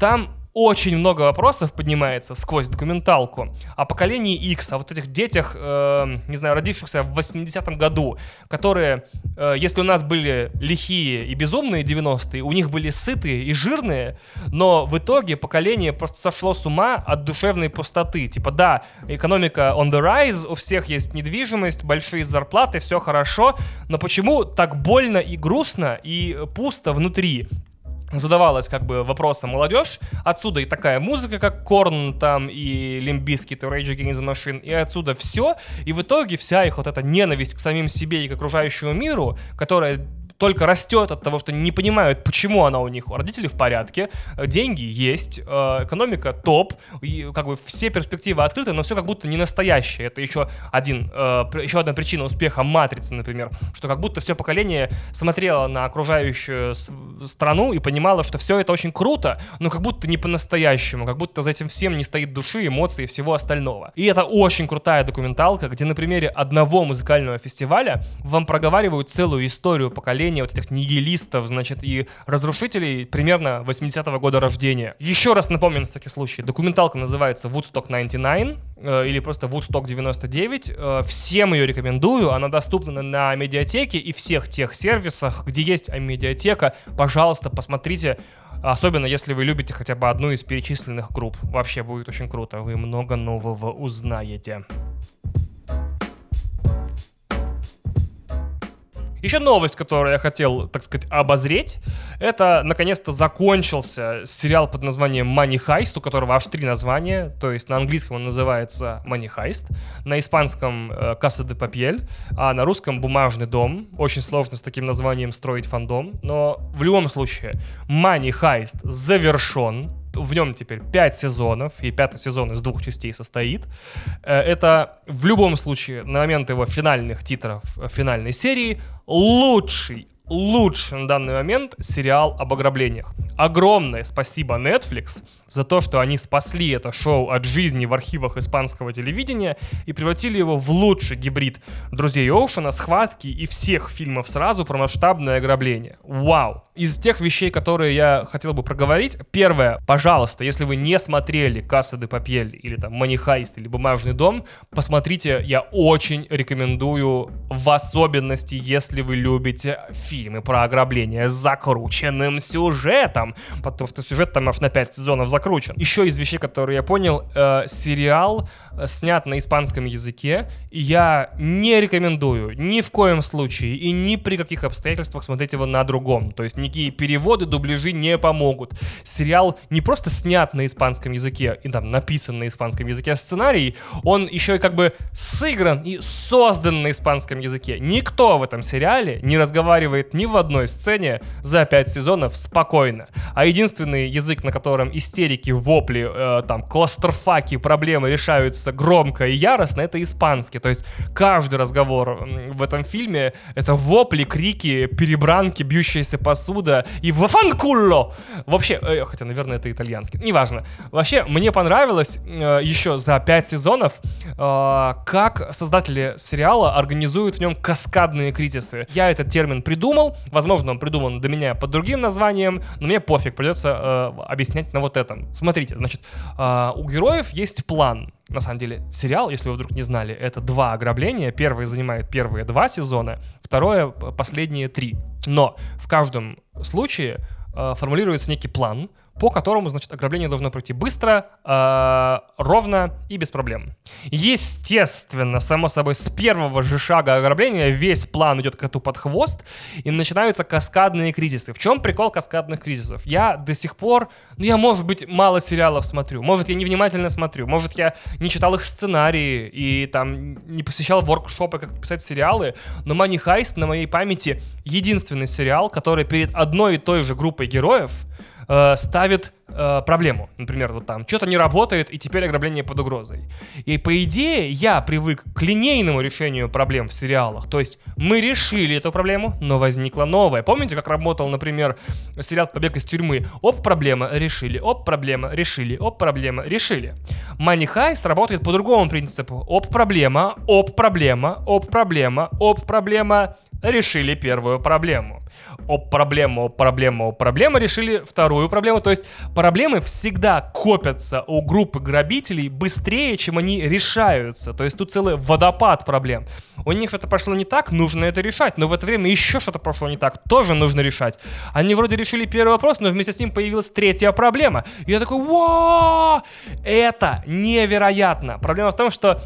там очень много вопросов поднимается сквозь документалку о поколении X, о вот этих детях, э, не знаю, родившихся в 80-м году, которые, э, если у нас были лихие и безумные 90-е, у них были сытые и жирные, но в итоге поколение просто сошло с ума от душевной пустоты. Типа, да, экономика on the rise, у всех есть недвижимость, большие зарплаты, все хорошо, но почему так больно и грустно и пусто внутри? Задавалась как бы вопросом молодежь. Отсюда и такая музыка, как Korn там и Limp Bizkit и Rage Against the Machine, и отсюда все. И в итоге вся их вот эта ненависть к самим себе и к окружающему миру, которая только растет от того, что не понимают, почему она у них. У родителей в порядке, э, деньги есть, э, экономика топ, и как бы все перспективы открыты, но все как будто не настоящее. Это еще один, э, еще одна причина успеха Матрицы, например, что как будто все поколение смотрело на окружающую страну и понимало, что все это очень круто, но как будто не по-настоящему, как будто за этим всем не стоит души, эмоций и всего остального. И это очень крутая документалка, где на примере одного музыкального фестиваля вам проговаривают целую историю поколения поколение вот этих нигилистов, значит, и разрушителей примерно 80-го года рождения. Еще раз напомню на всякий случай, документалка называется Woodstock 99 э, или просто Woodstock 99. Э, всем ее рекомендую, она доступна на медиатеке и всех тех сервисах, где есть медиатека. Пожалуйста, посмотрите Особенно если вы любите хотя бы одну из перечисленных групп. Вообще будет очень круто. Вы много нового узнаете. Еще новость, которую я хотел, так сказать, обозреть, это, наконец-то, закончился сериал под названием Money Heist, у которого аж три названия, то есть на английском он называется Money Heist, на испанском э, Casa de Papiel, а на русском Бумажный дом. Очень сложно с таким названием строить фандом, но в любом случае Money Heist завершен, в нем теперь 5 сезонов, и пятый сезон из двух частей состоит. Э, это в любом случае на момент его финальных титров э, финальной серии лучший лучший на данный момент сериал об ограблениях. Огромное спасибо Netflix за то, что они спасли это шоу от жизни в архивах испанского телевидения и превратили его в лучший гибрид «Друзей Оушена», «Схватки» и всех фильмов сразу про масштабное ограбление. Вау! Из тех вещей, которые я хотел бы проговорить, первое, пожалуйста, если вы не смотрели «Касса де Папьель» или там «Манихайст» или «Бумажный дом», посмотрите, я очень рекомендую, в особенности, если вы любите фильмы про ограбление с закрученным сюжетом, потому что сюжет там аж на 5 сезонов закручен. Еще из вещей, которые я понял, э, сериал снят на испанском языке, и я не рекомендую ни в коем случае и ни при каких обстоятельствах смотреть его на другом. То есть никакие переводы, дубляжи не помогут. Сериал не просто снят на испанском языке и там написан на испанском языке, а сценарий, он еще и как бы сыгран и создан на испанском языке. Никто в этом сериале не разговаривает ни в одной сцене за пять сезонов спокойно. А единственный язык, на котором истерики, вопли, э, там, кластерфаки, проблемы решаются громко и яростно, это испанский. То есть каждый разговор в этом фильме это вопли, крики, перебранки, бьющиеся посуда и вафанкулло. Вообще, э, хотя, наверное, это итальянский. Неважно. Вообще, мне понравилось э, еще за пять сезонов, э, как создатели сериала организуют в нем каскадные кризисы. Я этот термин придумал, возможно, он придуман до меня под другим названием, но мне пофиг, придется э, объяснять на вот этом. Смотрите, значит, э, у героев есть план. На самом деле, сериал, если вы вдруг не знали, это два ограбления. Первое занимает первые два сезона, второе — последние три. Но в каждом случае э, формулируется некий план, по которому, значит, ограбление должно пройти быстро, э, ровно и без проблем. Естественно, само собой, с первого же шага ограбления весь план идет коту под хвост, и начинаются каскадные кризисы. В чем прикол каскадных кризисов? Я до сих пор, ну я, может быть, мало сериалов смотрю, может, я невнимательно смотрю, может, я не читал их сценарии и там не посещал воркшопы, как писать сериалы, но Money Heist на моей памяти единственный сериал, который перед одной и той же группой героев э, ставит э, проблему. Например, вот там что-то не работает, и теперь ограбление под угрозой. И по идее я привык к линейному решению проблем в сериалах. То есть мы решили эту проблему, но возникла новая. Помните, как работал, например, сериал «Побег из тюрьмы»? Оп, проблема, решили, оп, проблема, решили, оп, проблема, решили. Money Heist работает по другому принципу. Оп, проблема, оп, проблема, оп, проблема, оп, проблема, решили первую проблему. Оп, проблема, оп, проблема, оп, проблема, решили вторую проблему. То есть проблемы всегда копятся у группы грабителей быстрее, чем они решаются. То есть тут целый водопад проблем. У них что-то пошло не так, нужно это решать. Но в это время еще что-то пошло не так, тоже нужно решать. Они вроде решили первый вопрос, но вместе с ним появилась третья проблема. И я такой, во, это невероятно. Проблема в том, что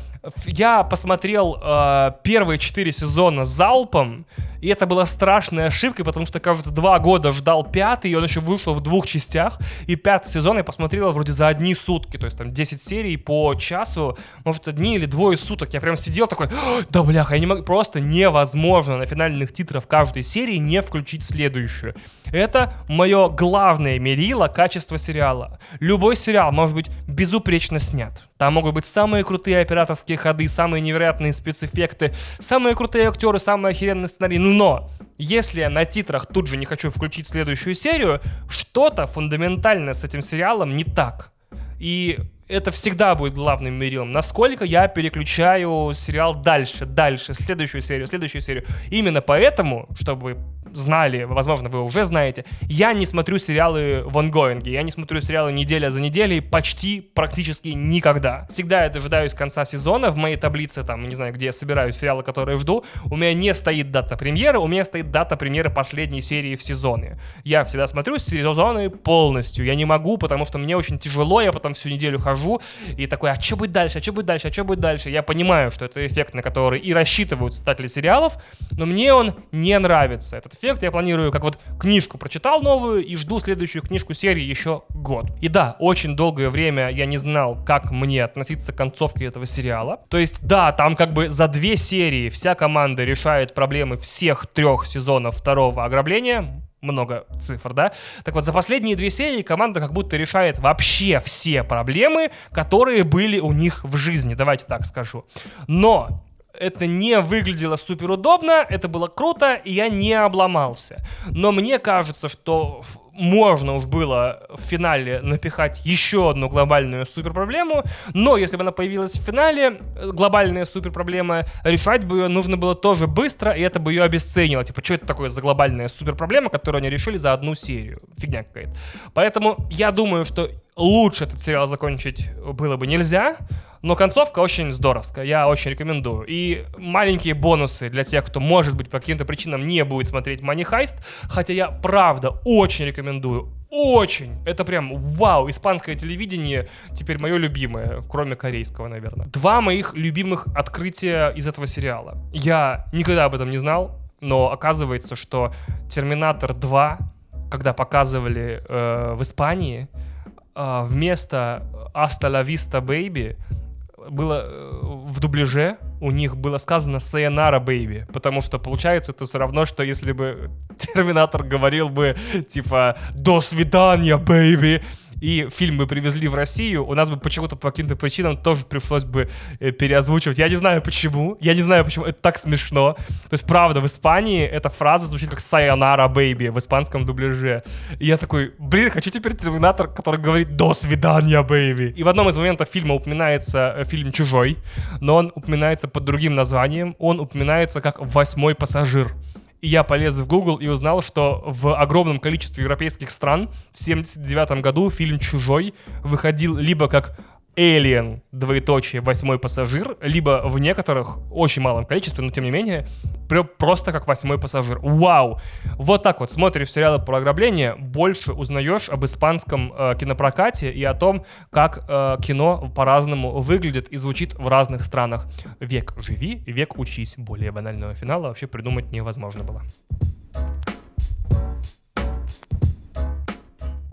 я посмотрел э, первые четыре сезона залпом, и это была страшная ошибка, потому что, кажется, два года ждал пятый, и он еще вышел в двух частях, и пятый сезон я посмотрел вроде за одни сутки, то есть там 10 серий по часу, может, одни или двое суток. Я прям сидел такой, да бляха, я не могу, просто невозможно на финальных титрах каждой серии не включить следующую. Это мое главное мерило качества сериала. Любой сериал может быть безупречно снят. Там могут быть самые крутые операторские ходы, самые невероятные спецэффекты, самые крутые актеры, самый охеренный сценарий. Но если я на титрах тут же не хочу включить следующую серию, что-то фундаментально с этим сериалом не так. И это всегда будет главным мерилом. Насколько я переключаю сериал дальше, дальше, следующую серию, следующую серию. Именно поэтому, чтобы вы знали, возможно, вы уже знаете, я не смотрю сериалы в онгоинге, я не смотрю сериалы неделя за неделей почти, практически никогда. Всегда я дожидаюсь конца сезона в моей таблице, там, не знаю, где я собираю сериалы, которые жду, у меня не стоит дата премьеры, у меня стоит дата премьеры последней серии в сезоне. Я всегда смотрю сезоны полностью, я не могу, потому что мне очень тяжело, я потом всю неделю хожу и такой, а что будет дальше, а что будет дальше, а что будет дальше? Я понимаю, что это эффект, на который и рассчитывают создатели сериалов, но мне он не нравится. Этот эффект я планирую как вот книжку прочитал новую и жду следующую книжку серии еще год. И да, очень долгое время я не знал, как мне относиться к концовке этого сериала. То есть, да, там как бы за две серии вся команда решает проблемы всех трех сезонов второго ограбления много цифр, да? Так вот, за последние две серии команда как будто решает вообще все проблемы, которые были у них в жизни, давайте так скажу. Но это не выглядело супер удобно, это было круто, и я не обломался. Но мне кажется, что можно уж было в финале напихать еще одну глобальную суперпроблему, но если бы она появилась в финале, глобальная суперпроблема, решать бы ее нужно было тоже быстро, и это бы ее обесценило. Типа, что это такое за глобальная суперпроблема, которую они решили за одну серию? Фигня какая-то. Поэтому я думаю, что лучше этот сериал закончить было бы нельзя, но концовка очень здоровская, я очень рекомендую. И маленькие бонусы для тех, кто, может быть, по каким-то причинам не будет смотреть Money Heist, хотя я, правда, очень рекомендую. Очень! Это прям вау! Испанское телевидение теперь мое любимое, кроме корейского, наверное. Два моих любимых открытия из этого сериала. Я никогда об этом не знал, но оказывается, что Терминатор 2, когда показывали э, в Испании, э, вместо Asta la vista baby было э, в дубляже у них было сказано «Sayonara, baby», потому что получается это все равно, что если бы [laughs] Терминатор говорил бы типа «До свидания, baby», и фильм бы привезли в Россию, у нас бы почему-то по каким-то причинам тоже пришлось бы э, переозвучивать. Я не знаю почему, я не знаю почему, это так смешно. То есть, правда, в Испании эта фраза звучит как «Sayonara, baby» в испанском дубляже. И я такой, блин, хочу теперь терминатор, который говорит «До свидания, baby». И в одном из моментов фильма упоминается э, фильм «Чужой», но он упоминается под другим названием, он упоминается как «Восьмой пассажир». И я полез в Google и узнал, что в огромном количестве европейских стран в 79 году фильм «Чужой» выходил либо как Alien, двоеточие, восьмой пассажир, либо в некоторых, очень малом количестве, но тем не менее, просто как восьмой пассажир. Вау! Вот так вот смотришь сериалы про ограбление, больше узнаешь об испанском э, кинопрокате и о том, как э, кино по-разному выглядит и звучит в разных странах. Век живи, век учись. Более банального финала вообще придумать невозможно было.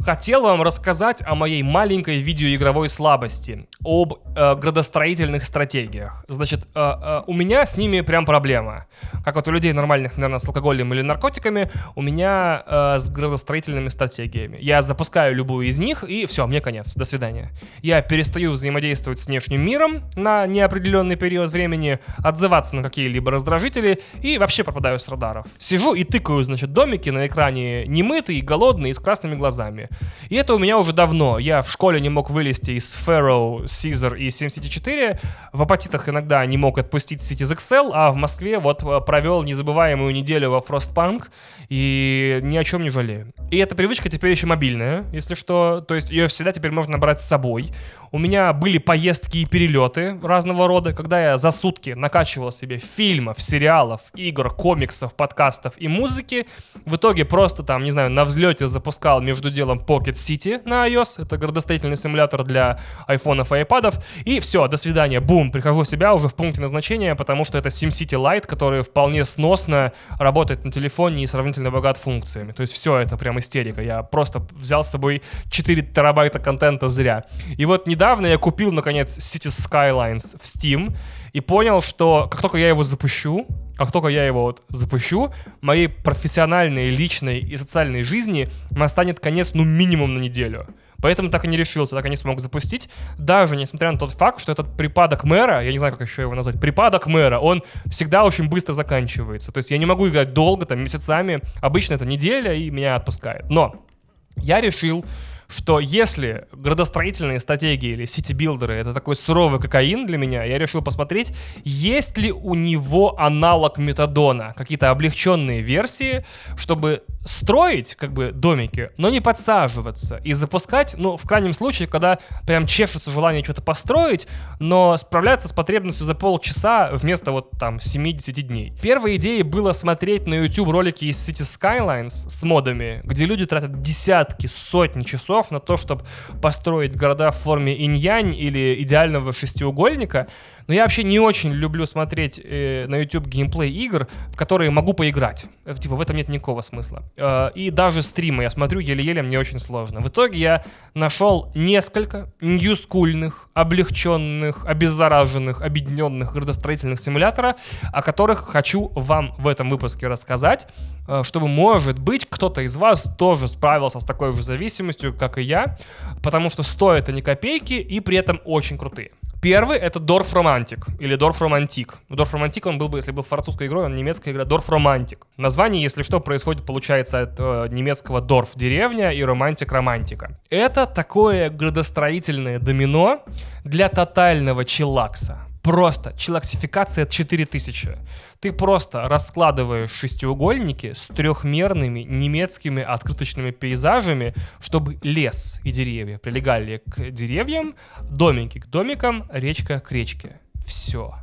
Хотел вам рассказать о моей маленькой видеоигровой слабости, об э, градостроительных стратегиях. Значит, э, э, у меня с ними прям проблема. Как вот у людей нормальных, наверное, с алкоголем или наркотиками, у меня э, с градостроительными стратегиями. Я запускаю любую из них, и все, мне конец, до свидания. Я перестаю взаимодействовать с внешним миром на неопределенный период времени, отзываться на какие-либо раздражители, и вообще пропадаю с радаров. Сижу и тыкаю, значит, домики на экране немытые, голодные и с красными глазами. И это у меня уже давно. Я в школе не мог вылезти из Pharaoh, Caesar и SimCity 4. В апатитах иногда не мог отпустить Cities XL, а в Москве вот э, провел незабываемую неделю во Frostpunk и ни о чем не жалею. И эта привычка теперь еще мобильная, если что. То есть ее всегда теперь можно брать с собой. У меня были поездки и перелеты разного рода, когда я за сутки накачивал себе фильмов, сериалов, игр, комиксов, подкастов и музыки. В итоге просто там, не знаю, на взлете запускал между делом Pocket City на iOS. Это градостроительный симулятор для айфонов и айпадов. И все, до свидания, бум, прихожу в себя уже в пункте назначения, потому что это SimCity Lite, который вполне сносно работает на телефоне и сравнительно богат функциями. То есть все это прям истерика. Я просто взял с собой 4 терабайта контента зря. И вот недавно я купил, наконец, City Skylines в Steam и понял, что как только я его запущу, как только я его вот запущу, моей профессиональной, личной и социальной жизни настанет конец, ну, минимум на неделю. Поэтому так и не решился, так и не смог запустить. Даже несмотря на тот факт, что этот припадок мэра, я не знаю, как еще его назвать, припадок мэра, он всегда очень быстро заканчивается. То есть я не могу играть долго, там, месяцами. Обычно это неделя, и меня отпускает. Но я решил что если градостроительные стратегии или city-builder ы это такой суровый кокаин для меня, я решил посмотреть, есть ли у него аналог метадона, какие-то облегченные версии, чтобы строить как бы домики, но не подсаживаться и запускать, ну, в крайнем случае, когда прям чешется желание что-то построить, но справляться с потребностью за полчаса вместо вот там 70 дней. Первой идеей было смотреть на YouTube ролики из City Skylines с модами, где люди тратят десятки, сотни часов на то, чтобы построить города в форме инь-янь или идеального шестиугольника, но я вообще не очень люблю смотреть э, на YouTube геймплей игр, в которые могу поиграть. Э, типа в этом нет никакого смысла. Э, и даже стримы я смотрю еле-еле, мне очень сложно. В итоге я нашел несколько ньюскульных, облегченных, обеззараженных, объединенных градостроительных симулятора, о которых хочу вам в этом выпуске рассказать, э, чтобы, может быть, кто-то из вас тоже справился с такой же зависимостью, как и я, потому что стоят они копейки и при этом очень крутые. Первый — это Dorf Romantic, или Dorf Romantic. Dorf Romantic он был бы, если был французской игрой, он немецкая игра Dorf Romantic. Название, если что, происходит, получается, от э, немецкого Dorf — деревня и Romantic — романтика. Это такое градостроительное домино для тотального чиллакса. Просто челаксификация 4000. Ты просто раскладываешь шестиугольники с трехмерными немецкими открыточными пейзажами, чтобы лес и деревья прилегали к деревьям, домики к домикам, речка к речке. Все.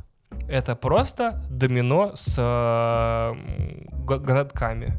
Это просто домино с э, городками.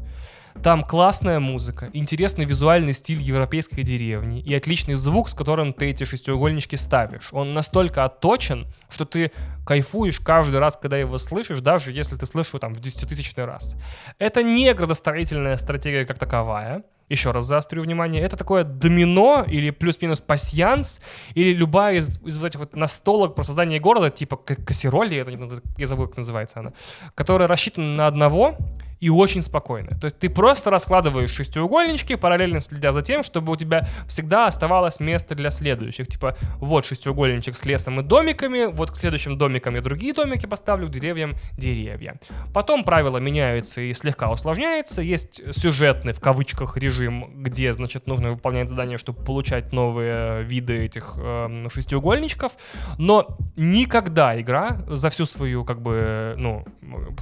Там классная музыка, интересный визуальный стиль европейской деревни и отличный звук, с которым ты эти шестиугольнички ставишь. Он настолько отточен, что ты кайфуешь каждый раз, когда его слышишь, даже если ты слышишь его там в десятитысячный раз. Это не градостроительная стратегия как таковая, еще раз заострю внимание, это такое домино или плюс-минус пасьянс, или любая из, из вот этих вот настолок про создание города, типа кассироли, это, я забыл, как называется она, которая рассчитана на одного, и очень спокойно. То есть ты просто раскладываешь шестиугольнички, параллельно следя за тем, чтобы у тебя всегда оставалось место для следующих. Типа, вот шестиугольничек с лесом и домиками, вот к следующим домикам я другие домики поставлю, к деревьям деревья. Потом правила меняются и слегка усложняются. Есть сюжетный, в кавычках, режим, где, значит, нужно выполнять задания, чтобы получать новые виды этих э, шестиугольничков. Но никогда игра за всю свою, как бы, ну,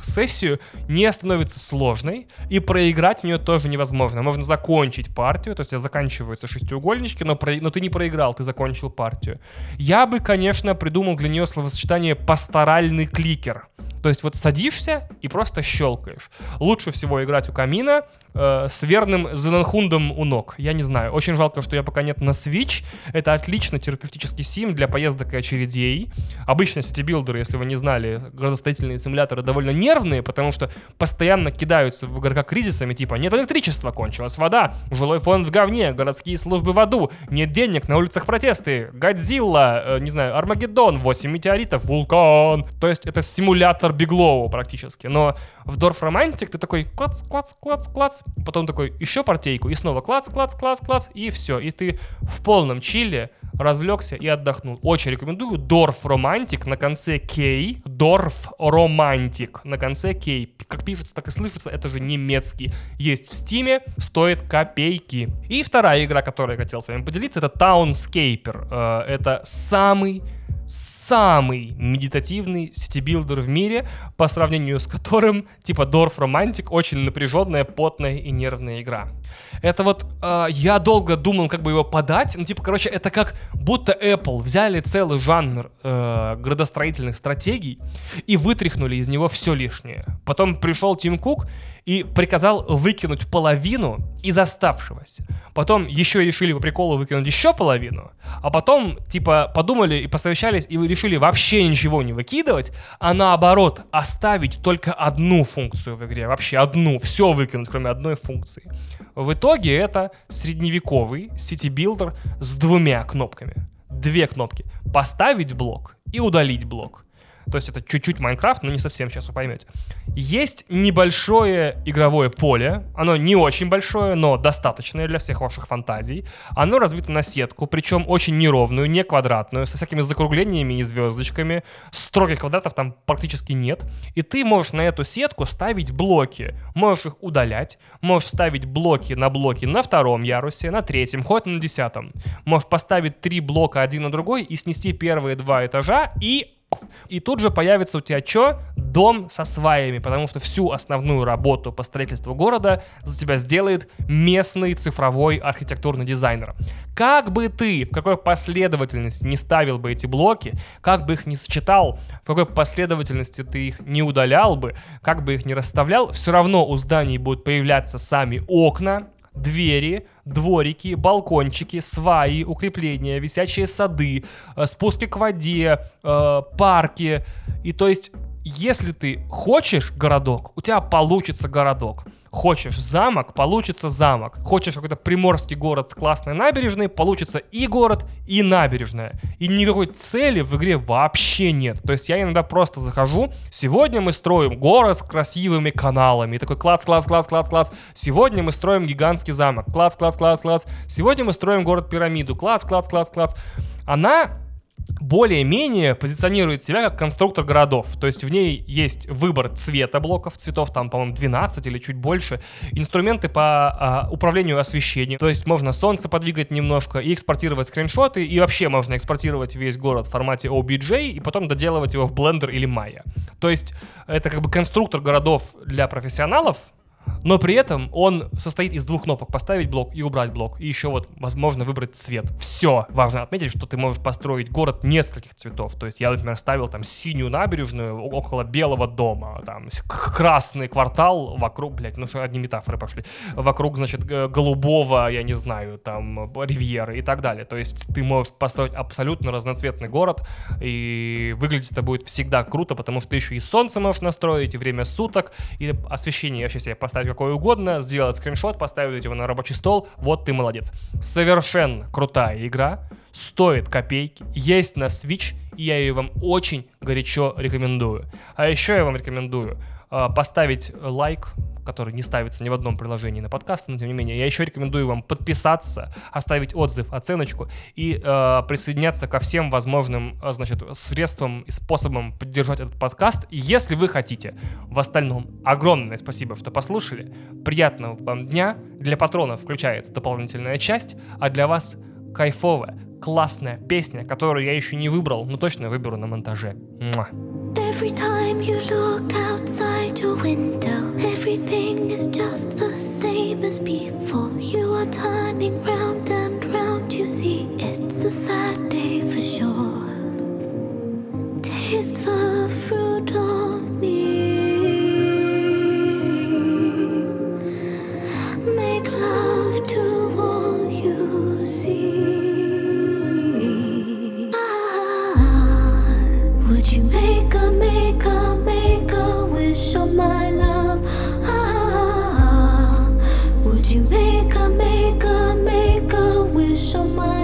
сессию не становится сложной, и проиграть в нее тоже невозможно. Можно закончить партию, то есть заканчиваются шестиугольнички, но, про... но ты не проиграл, ты закончил партию. Я бы, конечно, придумал для нее словосочетание «пасторальный кликер». То есть вот садишься и просто щелкаешь. Лучше всего играть у камина э, с верным Зененхундом у ног. Я не знаю. Очень жалко, что я пока нет на Switch. Это отлично терапевтический сим для поездок и очередей. Обычно сетибилдеры, если вы не знали, градостроительные симуляторы довольно нервные, потому что постоянно кидаются в игрока кризисами, типа нет электричества, кончилась вода, жилой фонд в говне, городские службы в аду, нет денег, на улицах протесты, Годзилла, э, не знаю, Армагеддон, 8 метеоритов, вулкан. То есть это симулятор Биглоу практически. Но в Дорф Романтик ты такой клац, клац, клац, клац, потом такой еще партейку, и снова клац, клац, клац, клац, и все. И ты в полном чиле развлекся и отдохнул. Очень рекомендую. Дорф Романтик на конце Кей. Дорф Романтик на конце Кей. Как пишется, так и слышится, это же немецкий. Есть в Стиме, стоит копейки. И вторая игра, которую я хотел с вами поделиться, это Townscaper. Э, это самый самый медитативный сетибилдер в мире, по сравнению с которым, типа Дорф Романтик, очень напряженная, потная и нервная игра. Это вот, э, я долго думал, как бы его подать, ну, типа, короче, это как будто Apple взяли целый жанр э, градостроительных стратегий и вытряхнули из него все лишнее. Потом пришел Тим Кук и приказал выкинуть половину из оставшегося. Потом еще решили по приколу выкинуть еще половину, а потом, типа, подумали и посовещались и решили вообще ничего не выкидывать, а наоборот, оставить только одну функцию в игре, вообще одну, все выкинуть, кроме одной функции. В итоге это средневековый city-builder с двумя кнопками. Две кнопки. Поставить блок и удалить блок. То есть это чуть-чуть Minecraft, но не совсем, сейчас вы поймете. Есть небольшое игровое поле. Оно не очень большое, но достаточное для всех ваших фантазий. Оно разбито на сетку, причем очень неровную, не квадратную, со всякими закруглениями и звездочками. Строгих квадратов там практически нет. И ты можешь на эту сетку ставить блоки. Можешь их удалять. Можешь ставить блоки на блоки на втором ярусе, на третьем, хоть на десятом. Можешь поставить три блока один на другой и снести первые два этажа и и тут же появится у тебя что? Дом со сваями, потому что всю основную работу по строительству города за тебя сделает местный цифровой архитектурный дизайнер. Как бы ты, в какой последовательности не ставил бы эти блоки, как бы их не сочетал, в какой последовательности ты их не удалял бы, как бы их не расставлял, все равно у зданий будут появляться сами окна, двери, дворики, балкончики, сваи, укрепления, висячие сады, э, спуски к воде, э, парки. И то есть, если ты хочешь городок, у тебя получится городок. Хочешь замок, получится замок. Хочешь какой-то приморский город с классной набережной, получится и город, и набережная. И никакой цели в игре вообще нет. То есть я иногда просто захожу, сегодня мы строим город с красивыми каналами. И такой клац, клац, клац, клац, клац. Сегодня мы строим гигантский замок. Клац, клац, клац, клац. Сегодня мы строим город-пирамиду. Клац, клац, клац, клац. Она более-менее позиционирует себя как конструктор городов. То есть в ней есть выбор цвета блоков, цветов там, по-моему, 12 или чуть больше, инструменты по а, управлению освещением. То есть можно солнце подвигать немножко и экспортировать скриншоты, и вообще можно экспортировать весь город в формате OBJ и потом доделывать его в Blender или Maya. То есть это как бы конструктор городов для профессионалов, но при этом он состоит из двух кнопок поставить блок и убрать блок. И еще вот возможно выбрать цвет. Все. Важно отметить, что ты можешь построить город нескольких цветов. То есть я, например, ставил там синюю набережную около белого дома, там красный квартал вокруг, блядь, ну что одни метафоры пошли, вокруг, значит, голубого, я не знаю, там ривьеры и так далее. То есть ты можешь построить абсолютно разноцветный город, и выглядеть это будет всегда круто, потому что ты еще и солнце можешь настроить, и время суток, и освещение вообще себе поставить поставить какое угодно, сделать скриншот, поставить его на рабочий стол, вот ты молодец. Совершенно крутая игра, стоит копейки, есть на Switch, и я ее вам очень горячо рекомендую. А еще я вам рекомендую поставить лайк, который не ставится ни в одном приложении на подкаст, но тем не менее, я еще рекомендую вам подписаться, оставить отзыв, оценочку и э, присоединяться ко всем возможным, э, значит, средствам и способам поддержать этот подкаст, если вы хотите. В остальном, огромное спасибо, что послушали. Приятного вам дня. Для патронов включается дополнительная часть, а для вас кайфовая, классная песня, которую я еще не выбрал, но точно выберу на монтаже. Муа. Every time you look outside your window, everything is just the same as before. You are turning round and round, you see, it's a sad day for sure. Taste the fruit of me. Make love to you make a, make a, make a wish on my love? Ah, would you make a, make a, make a wish on my